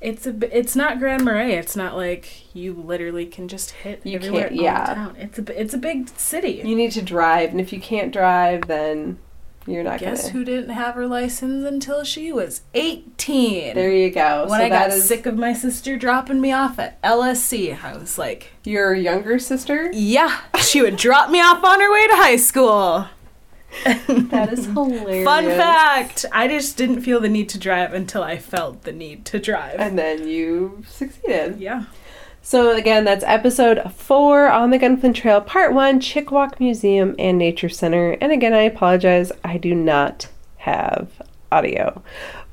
S2: It's a. It's not Grand Marais. It's not like you literally can just hit
S1: You
S2: everywhere
S1: can't- yeah.
S2: town. It's a. It's a big city.
S1: You need to drive, and if you can't drive, then you're not
S2: Guess
S1: gonna.
S2: Guess who didn't have her license until she was 18?
S1: There you go.
S2: when
S1: so
S2: I got
S1: is
S2: sick of my sister dropping me off at LSC, I was like,
S1: your younger sister.
S2: yeah, she would drop me off on her way to high school.
S1: That is hilarious.
S2: Fun fact I just didn't feel the need to drive until I felt the need to drive.
S1: And then you succeeded.
S2: yeah.
S1: So again, that's episode four on the Gunflint Trail, part one, Chik-Wauk Museum and Nature Center. And again, I apologize, I do not have audio.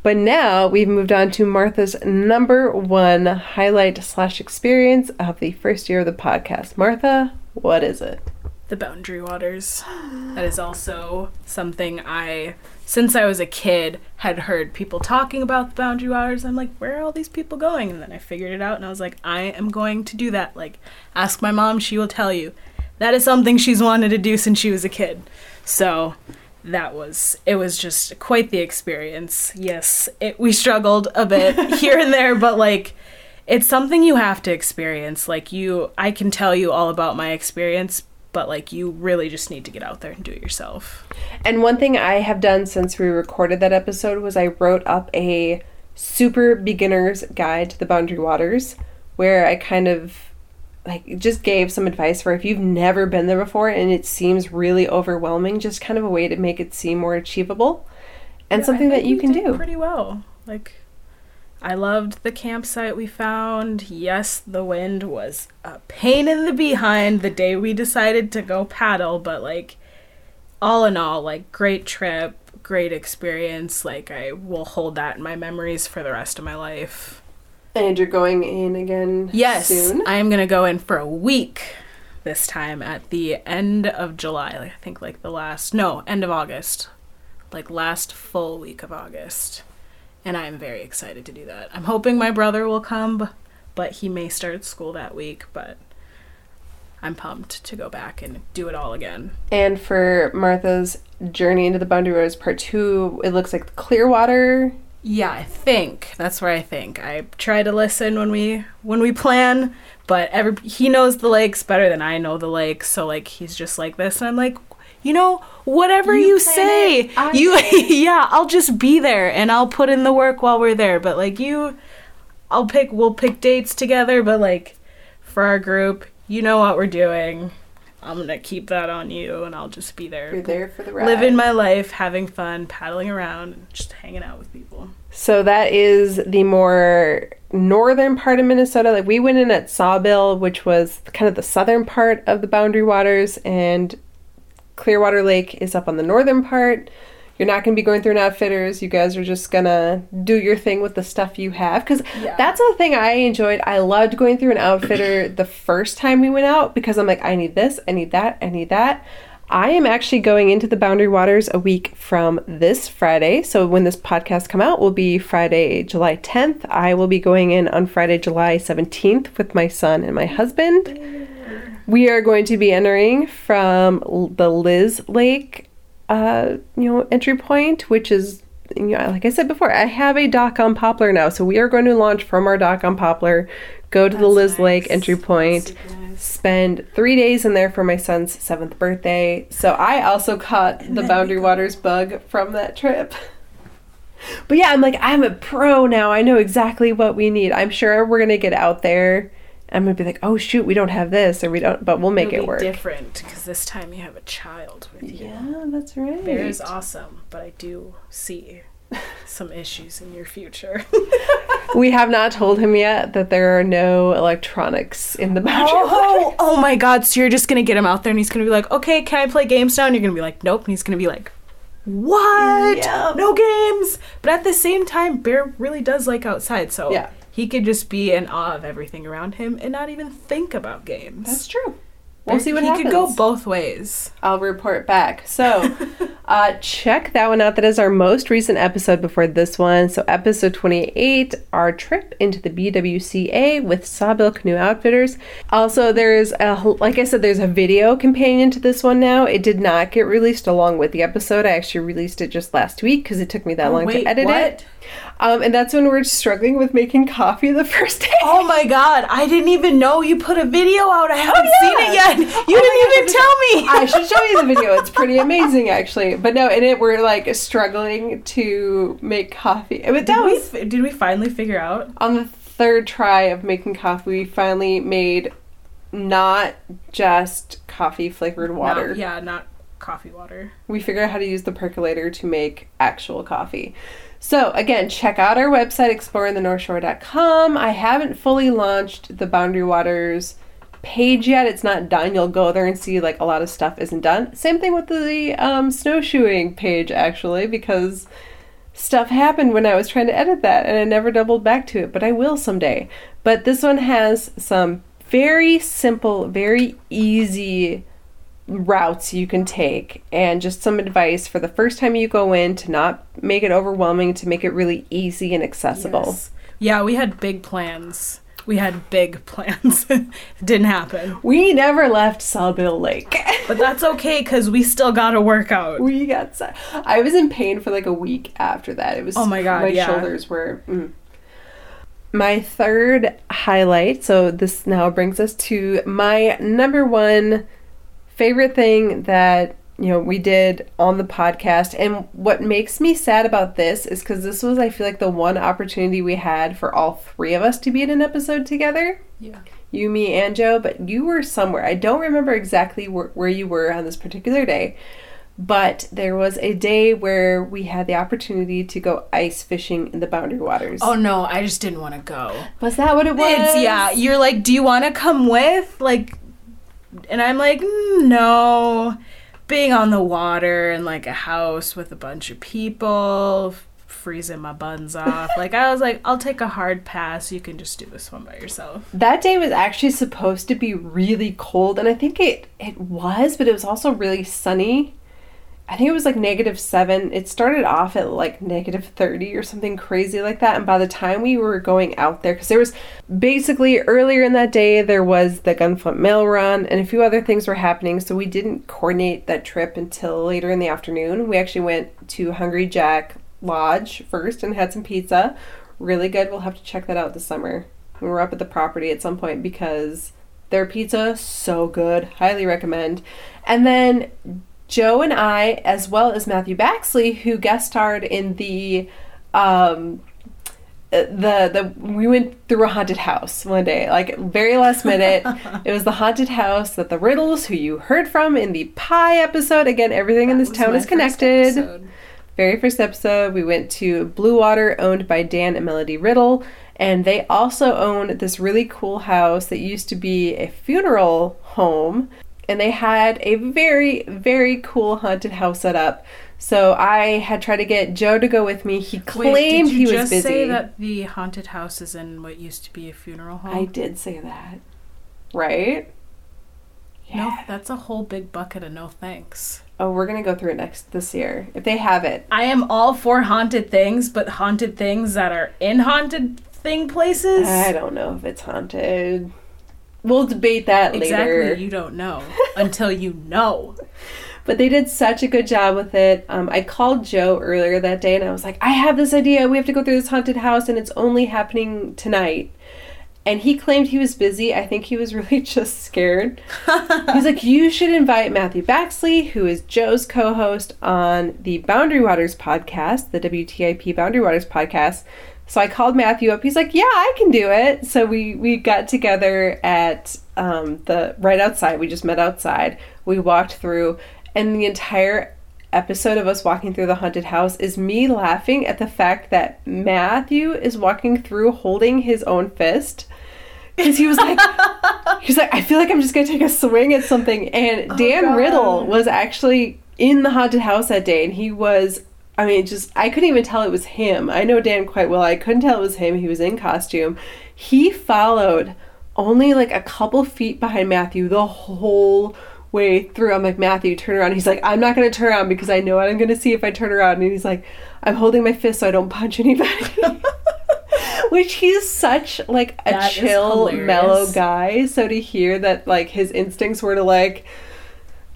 S1: But now we've moved on to Martha's number one highlight slash experience of the first year of the podcast. Martha, what is it?
S2: The Boundary Waters. That is also something I, since I was a kid, had heard people talking about the Boundary Waters. I'm like, where are all these people going? And then I figured it out and I was like, I am going to do that. Like, ask my mom, she will tell you. That is something she's wanted to do since she was a kid. So that was it was just quite the experience. Yes, it, we struggled a bit here and there, but like it's something you have to experience. Like you I can tell you all about my experience, but like you really just need to get out there and do it yourself.
S1: And one thing I have done since we recorded that episode was I wrote up a super beginner's guide to the Boundary Waters where I kind of like just gave some advice for if you've never been there before and it seems really overwhelming, just kind of a way to make it seem more achievable and
S2: Yeah,
S1: something that you can do.
S2: pretty well. Like I loved the campsite we found. Yes, the wind was a pain in the behind the day we decided to go paddle, but like all in all, like great trip, great experience. Like I will hold that in my memories for the rest of my life.
S1: And you're going in again
S2: Yes,
S1: soon.
S2: I am gonna go in for a week this time at the end of July. Like, I think like the last no end of August, like last full week of August, and I am very excited to do that. I'm hoping my brother will come, but he may start school that week. But I'm pumped to go back and do it all again.
S1: And for Martha's journey into the Boundary Waters part two, it looks like Clearwater.
S2: Yeah, I think that's where I think. I try to listen when we when we plan, but every he knows the lakes better than I know the lakes, so like he's just like this and I'm like, you know, whatever you, say, you yeah, I'll just be there and I'll put in the work while we're there, but like you I'll pick we'll pick dates together, but like for our group, you know what we're doing. I'm to keep that on you and I'll just be there.
S1: You're there for the ride.
S2: Living my life, having fun, paddling around, and just hanging out with people.
S1: So that is the more northern part of Minnesota. Like we went in at Sawbill, which was kind of the southern part of the Boundary Waters, and Clearwater Lake is up on the northern part. You're not going to be going through an outfitters. You guys are just going to do your thing with the stuff you have. Because
S2: Yeah.
S1: that's the thing I enjoyed. I loved going through an outfitter the first time we went out because I'm like, I need this, I need that, I need that. I am actually going into the Boundary Waters a week from this Friday. So when this podcast come out will be Friday, July 10th. I will be going in on Friday, July 17th with my son and my husband. We are going to be entering from the Lizz Lake uh, you know, entry point, which is you know, like I said before, I have a dock on Poplar now. So we are going to launch from our dock on Poplar, go to the Lizz Lake entry point spend three days in there for my son's seventh birthday. So I also caught the Boundary Waters bug from that trip. But yeah, I'm like, I'm a pro now. I know exactly what we need. I'm sure we're gonna get out there. I'm gonna be like, oh shoot, we don't have this, or we don't, but we'll make
S2: It'll
S1: it work.
S2: different because this time you have a child with you.
S1: Yeah, that's right.
S2: Bear is awesome, but I do see some issues in your future.
S1: We have not told him yet that there are no electronics in the Boundary
S2: oh, oh my god, so you're just gonna get him out there and he's gonna be like, okay, can I play games now? And you're gonna be like, nope. And he's gonna be like, what?
S1: Yeah.
S2: No games. But at the same time, Bear really does like outside, so
S1: Yeah.
S2: He could just be in awe of everything around him and not even think about games.
S1: That's true. We'll see what
S2: he
S1: happens.
S2: could go both ways.
S1: I'll report back. So, Uh, check that one out. That is our most recent episode before this one. So, episode 28, our trip into the BWCA with Sawbill Canoe Outfitters. Also, there's a, like I said, there's a video companion to this one now. It did not get released along with the episode. I actually released it just last week because it took me that long
S2: wait,
S1: to edit
S2: what?
S1: it. Um, and that's when we're struggling with making coffee the first day.
S2: Oh my god, I didn't even know you put a video out. I haven't
S1: yeah.
S2: seen it yet. You
S1: Oh
S2: didn't even tell me.
S1: I should show you the video. It's pretty amazing, actually. But no, in it we're like struggling to make coffee. But that
S2: did, we,
S1: was
S2: did we finally figure out?
S1: on the third try of making coffee. We finally made not just coffee flavored water.
S2: Not- yeah, not coffee water.
S1: We figured out how to use the percolator to make actual coffee. So again, check out our website exploringthenorthshore.com. I haven't fully launched the Boundary Waters page yet. It's not done. You'll go there and see like a lot of stuff isn't done. Same thing with the um, snowshoeing page actually because stuff happened when I was trying to edit that and I never doubled back to it, but I will someday. But this one has some very simple, very easy routes you can take and just some advice for the first time you go in to not make it overwhelming, to make it really easy and accessible.
S2: Yes. Yeah, we had big plans. We had big plans. didn't happen.
S1: We never left Sawbill Lake.
S2: But that's okay because we still got a workout.
S1: we got sa- I was in pain for like a week after that. It was
S2: Oh my God,
S1: my
S2: yeah.
S1: shoulders were mm. My third highlight, so this now brings us to my number one favorite thing that you know we did on the podcast and what makes me sad about this is because this was i feel like the one opportunity we had for all three of us to be in an episode together
S2: Yeah.
S1: you me and joe but you were somewhere i don't remember exactly where, where you were on this particular day but there was a day where we had the opportunity to go ice fishing in the boundary waters
S2: Oh no, I just didn't want to go.
S1: was that what it was
S2: It's yeah. You're like, do you want to come with? Like, and I'm like, "Mm, no. Being on the water and like a house with a bunch of people, freezing my buns off. like I was like, I'll take a hard pass. You can just do this one by yourself.
S1: that day was actually supposed to be really cold and i think it it was but it was also really sunny i think it was like negative seven. It started off at like negative 30 or something crazy like that and by the time we were going out there because there was basically earlier in that day there was the gunflint mail run and a few other things were happening so we didn't coordinate that trip until later in the afternoon. We actually went to hungry jack lodge first and had some pizza. Really good. We'll have to check that out this summer. When we're up at the property at some point because their pizza so good. Highly recommend. And then joe and i as well as matthew baxley who guest starred in the um the the we went through a haunted house one day like very last minute. It was the haunted house that the riddles who you heard from in the pie episode again everything in this town is connected. very first episode, we went to Blue Water, owned by Dan and Melody Riddle, and they also own this really cool house that used to be a funeral home, and they had a very, very cool haunted house set up. So I had tried to get Joe to go with me. He claimed
S2: Wait, did you
S1: he was
S2: just
S1: busy.
S2: say that the haunted house is in what used to be a funeral home?
S1: I did say that, right?
S2: No, that's a whole big bucket of no thanks.
S1: Oh, we're gonna go through it next this year if they have it.
S2: I am all for haunted things, but haunted things that are in haunted thing places.
S1: I don't know if it's haunted. We'll debate that later.
S2: exactly, you don't know until you know.
S1: But they did such a good job with it. Um, I called Joe earlier that day and I was like, I have this idea. We have to go through this haunted house and it's only happening tonight. And he claimed he was busy. I think he was really just scared. He's like, You should invite Matthew Baxley, who is Joe's co host on the Boundary Waters podcast, the WTIP Boundary Waters podcast. So I called Matthew up. He's like, "Yeah, I can do it." So we we got together at um, the right outside. We just met outside. We walked through, and the entire episode of us walking through the haunted house is me laughing at the fact that Matthew is walking through holding his own fist because he was like, he's like, I feel like I'm just gonna take a swing at something. And Dan
S2: God.
S1: Riddle was actually in the haunted house that day, and he was. I mean, just I couldn't even tell it was him. I know Dan quite well. I couldn't tell it was him. He was in costume. He followed only like a couple feet behind Matthew the whole way through. I'm like, Matthew, turn around. He's like, I'm not going to turn around because I know what I'm going to see if I turn around. And he's like, I'm holding my fist so I don't punch anybody. Which he's such like a
S2: That
S1: chill, mellow guy. So to hear that like his instincts were to like,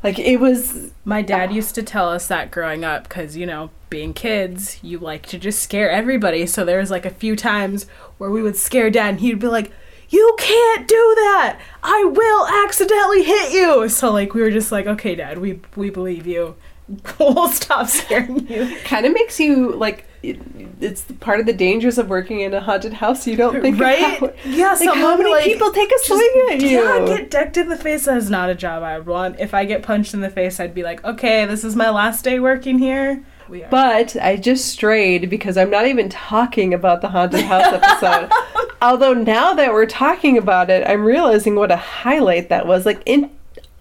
S1: like it was
S2: My dad used to tell us that growing up because, you know, being kids, you like to just scare everybody. So there was like a few times where we would scare dad and he'd be like, You can't do that! I will accidentally hit you! So like we were just like, Okay, dad, we we believe you. we'll stop scaring you.
S1: kind of makes you like it, it's part of the dangers of working in a haunted house. You don't think
S2: Right?
S1: about
S2: Yeah,
S1: like
S2: someone,
S1: how many
S2: like,
S1: people take a swing at you.
S2: Yeah, get decked in the face. That is not a job I would want. If I get punched in the face, I'd be like, okay, this is my last day working here.
S1: But I just strayed because I'm not even talking about the haunted house episode. Although now that we're talking about it, I'm realizing what a highlight that was. Like in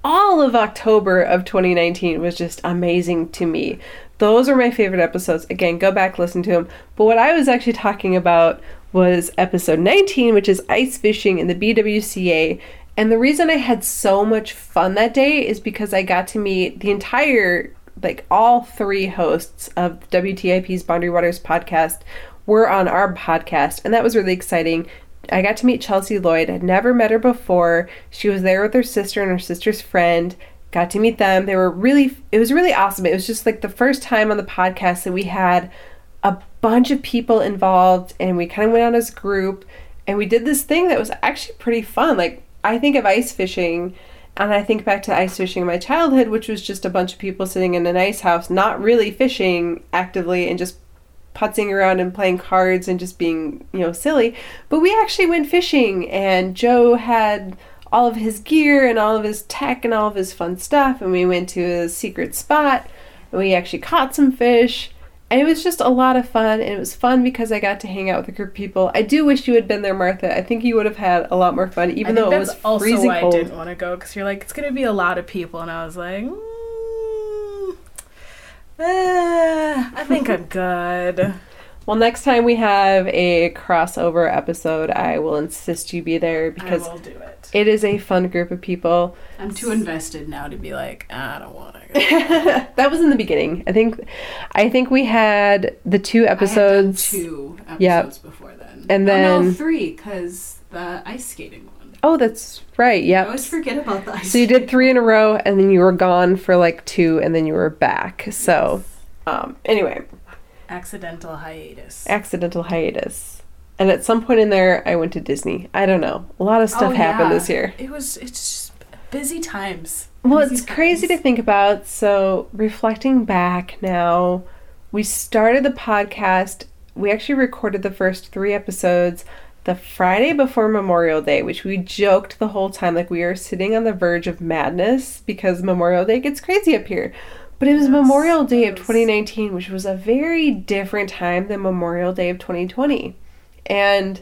S1: all of October of 2019 was just amazing to me. Those are my favorite episodes. Again, go back listen to them. But what I was actually talking about was episode 19, which is ice fishing in the BWCA. And the reason I had so much fun that day is because I got to meet the entire like all three hosts of WTIP's Boundary Waters podcast were on our podcast, and that was really exciting. I got to meet Chelsea Lloyd. I'd never met her before. She was there with her sister and her sister's friend. Got to meet them. They were really, it was really awesome. It was just like the first time on the podcast that we had a bunch of people involved, and we kind of went out as a group, and we did this thing that was actually pretty fun. Like, I think of ice fishing and I think back to ice fishing in my childhood, which was just a bunch of people sitting in an ice house, not really fishing actively and just putzing around and playing cards and just being, you know, silly. But we actually went fishing, and Joe had all of his gear and all of his tech and all of his fun stuff, and we went to a secret spot and we actually caught some fish. And it was just a lot of fun, and it was fun because I got to hang out with a group of people. I do wish you had been there, Martha. I think you would have had a lot more fun, even though it was
S2: also
S1: freezing
S2: why
S1: cold.
S2: I didn't want to go because you're like, it's gonna be a lot of people, and I was like, mm, eh, I think I'm good.
S1: Well, next time we have a crossover episode, I will insist you be there because
S2: I will do it.
S1: It is a fun group of people.
S2: I'm too invested now to be like, I don't want to
S1: that was in the beginning. I think I think we had the two episodes.
S2: two episodes
S1: Yep.
S2: before then,
S1: And
S2: oh, no,
S1: then-
S2: three because the ice skating one.
S1: Oh, that's right.
S2: Yeah.
S1: I
S2: always forget about the ice.
S1: So you did three in a row, and then you were gone for like two, and then you were back. So, um, anyway,
S2: accidental hiatus.
S1: accidental hiatus. And at some point in there, I went to Disney. I don't know. A lot of stuff
S2: Oh,
S1: happened
S2: yeah.
S1: this year.
S2: It was it's just busy times.
S1: Well,
S2: Busy
S1: it's crazy to think about. So, reflecting back now, we started the podcast. We actually recorded the first three episodes the Friday before Memorial Day, which we joked the whole time like we are sitting on the verge of madness because Memorial Day gets crazy up here. But it was
S2: Yes,
S1: Memorial Day of 2019, which was a very different time than Memorial Day of 2020. And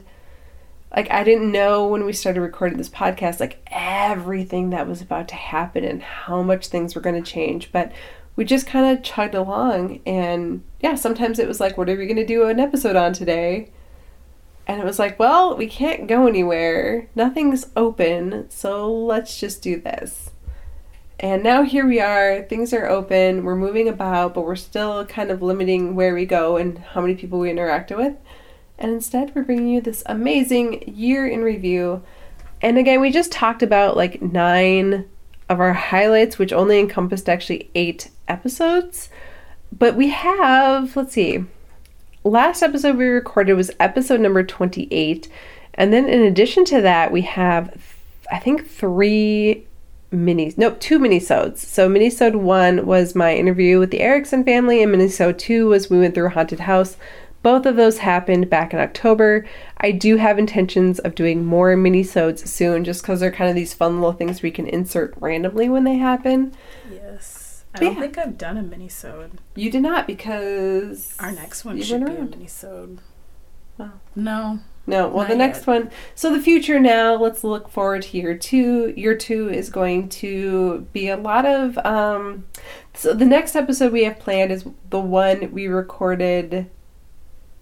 S1: like I didn't know when we started recording this podcast like everything that was about to happen and how much things were going to change but we just kind of chugged along. And yeah sometimes it was like what are we going to do an episode on today? And it was like well we can't go anywhere. Nothing's open so let's just do this. And now here we are. Things are open. We're moving about but we're still kind of limiting where we go and how many people we interact with and instead we're bringing you this amazing year in review. And again, we just talked about like nine of our highlights, which only encompassed actually eight episodes. But we have, let's see, last episode we recorded was episode number 28. And then in addition to that, we have, I think, three minis, nope, two minisodes. So minisode one was my interview with the Erickson family, and minisode two was we went through a haunted house. Both of those happened back in October. I do have intentions of doing more minisodes soon, just because they're kind of these fun little things we can insert randomly when they happen.
S2: Yes. I
S1: But
S2: don't
S1: yeah.
S2: think I've done a mini-sode.
S1: You did not because
S2: Our next one
S1: you
S2: should be a mini-sode.
S1: Wow.
S2: No.
S1: No, well, the next
S2: yet.
S1: one. So the future now. Let's look forward to year two. Year two is going to be a lot of. Um, so the next episode we have planned is the one we recorded.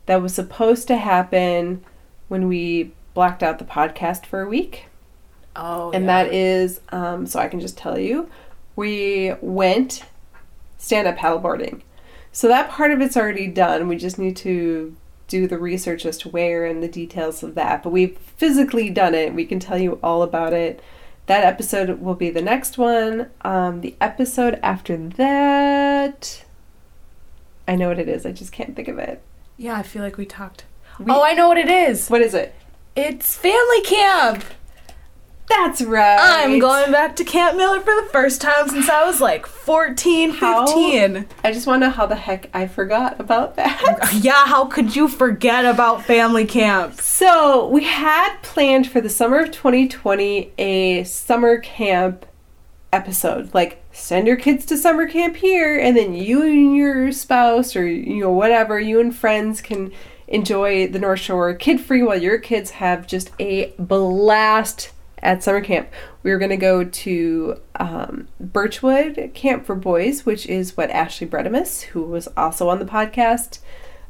S1: That was supposed to happen when we blacked out the podcast for a week,
S2: Oh,
S1: and
S2: yeah.
S1: that is. Um, so I can just tell you, we went stand up paddleboarding. So that part of it's already done. We just need to do the research as to where and the details of that. But we've physically done it. We can tell you all about it. That episode will be the next one. Um, the episode after that, I know what it is. I just can't think of it.
S2: Yeah, I feel like we talked.
S1: We-
S2: oh, I know what it is.
S1: What is it?
S2: It's family camp.
S1: That's right.
S2: I'm going back to Camp Miller for the first time since I was like 14,
S1: How?
S2: 15.
S1: I just want to know how the heck I forgot about that.
S2: Yeah, how could you forget about family camp?
S1: So, we had planned for the summer of 2020 a summer camp episode. Like, send your kids to summer camp here, and then you and your spouse, or, you know, whatever, you and friends can enjoy the North Shore kid free while your kids have just a blast at summer camp. We were going to go to um, Birchwood Camp for Boys, which is what Ashley Bredemus, who was also on the podcast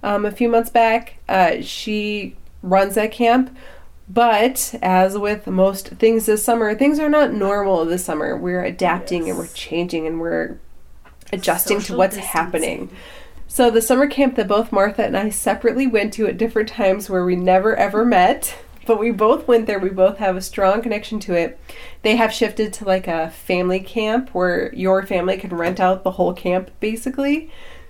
S1: um, a few months back, uh, she runs that camp. But as with most things this summer, things are not normal this summer. We're adapting and we're changing and we're adjusting to what's
S2: distancing.
S1: happening. So the summer camp that both Martha and I separately went to at different times where we never ever met, but we both went there. We both have a strong connection to it. They have shifted to like a family camp where your family can rent out the whole camp basically.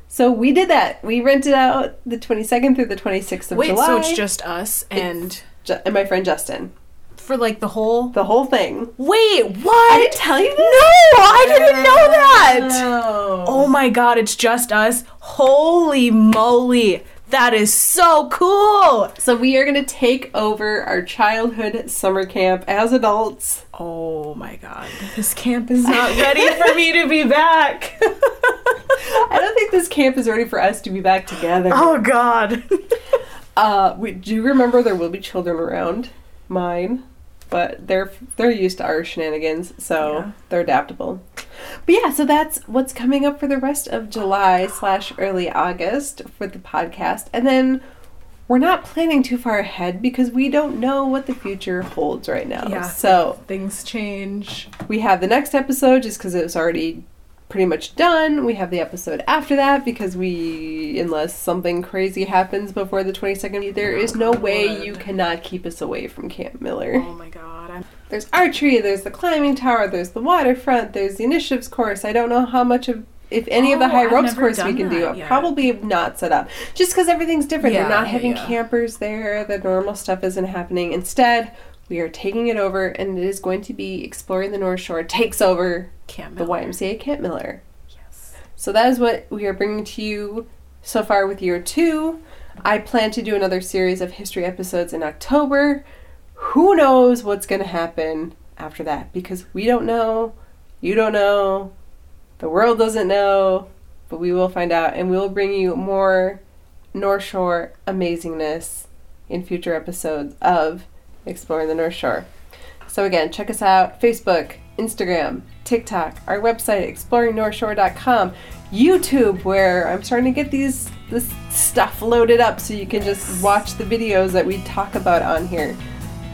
S1: So we did that. We rented out the 22nd through the 26th of
S2: Wait,
S1: July.
S2: so it's just us and
S1: Ju- and my friend Justin.
S2: for like the whole.
S1: The whole thing.
S2: Wait, what?
S1: I didn't tell you this?
S2: No, I didn't know that.
S1: No.
S2: Oh my god, it's just us. Holy moly. That is so cool.
S1: So we are going to take over our childhood summer camp as adults.
S2: Oh my god. This camp is not ready for me to be back.
S1: I don't think this camp is ready for us to be back together.
S2: oh god.
S1: Uh, we do remember there will be children around mine, but they're they're used to our shenanigans, so
S2: Yeah.
S1: they're adaptable. But yeah, so that's what's coming up for the rest of July slash early August for the podcast, and then we're not planning too far ahead because we don't know what the future holds right now.
S2: Yeah.
S1: So
S2: Things change.
S1: we have the next episode just because it was already pretty much done. We have the episode after that because we, unless something crazy happens before the 22nd, there is no way you cannot keep us away from Camp Miller.
S2: Oh my god. I'm
S1: There's archery, there's the climbing tower, there's the waterfront, there's the initiatives course. I don't know how much of. If any of the
S2: Oh,
S1: high
S2: I've
S1: ropes course we can do,
S2: yet.
S1: probably not set up. Just because everything's different.
S2: Yeah,
S1: They're not having
S2: yeah.
S1: campers there. The normal stuff isn't happening. Instead, we are taking it over, and it is going to be exploring the North Shore takes over
S2: Camp
S1: the
S2: Miller.
S1: YMCA Camp Miller.
S2: Yes.
S1: So that is what we are bringing to you so far with year two. I plan to do another series of history episodes in October. Who knows what's going to happen after that because we don't know, you don't know, the world doesn't know, but we will find out and we will bring you more North Shore amazingness in future episodes of Exploring the North Shore. So again, check us out Facebook, Instagram, TikTok, our website exploringnorthshore.com, YouTube where I'm starting to get these this stuff loaded up so you can just watch the videos that we talk about on here.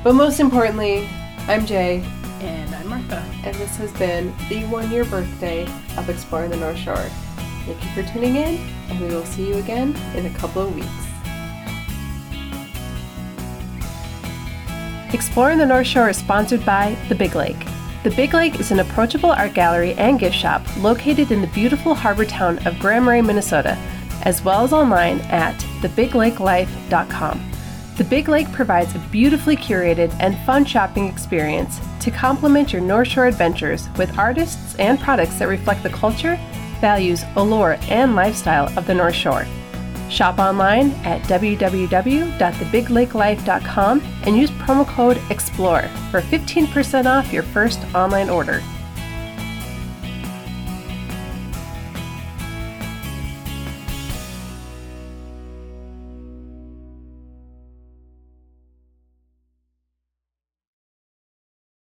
S1: But most importantly, I'm Jay
S2: And I'm Martha.
S1: and this has been the one year birthday of Exploring the North Shore. Thank you for tuning in, and we will see you again in a couple of weeks. Exploring the North Shore is sponsored by The Big Lake. The Big Lake is an approachable art gallery and gift shop located in the beautiful harbor town of Grand Marais, Minnesota, as well as online at thebigLakeLife.com. The Big Lake provides a beautifully curated and fun shopping experience to complement your North Shore adventures with artists and products that reflect the culture, values, allure, and lifestyle of the North Shore. Shop online at www.thebigLakeLife.com and use promo code EXPLORE for 15% off your first online order.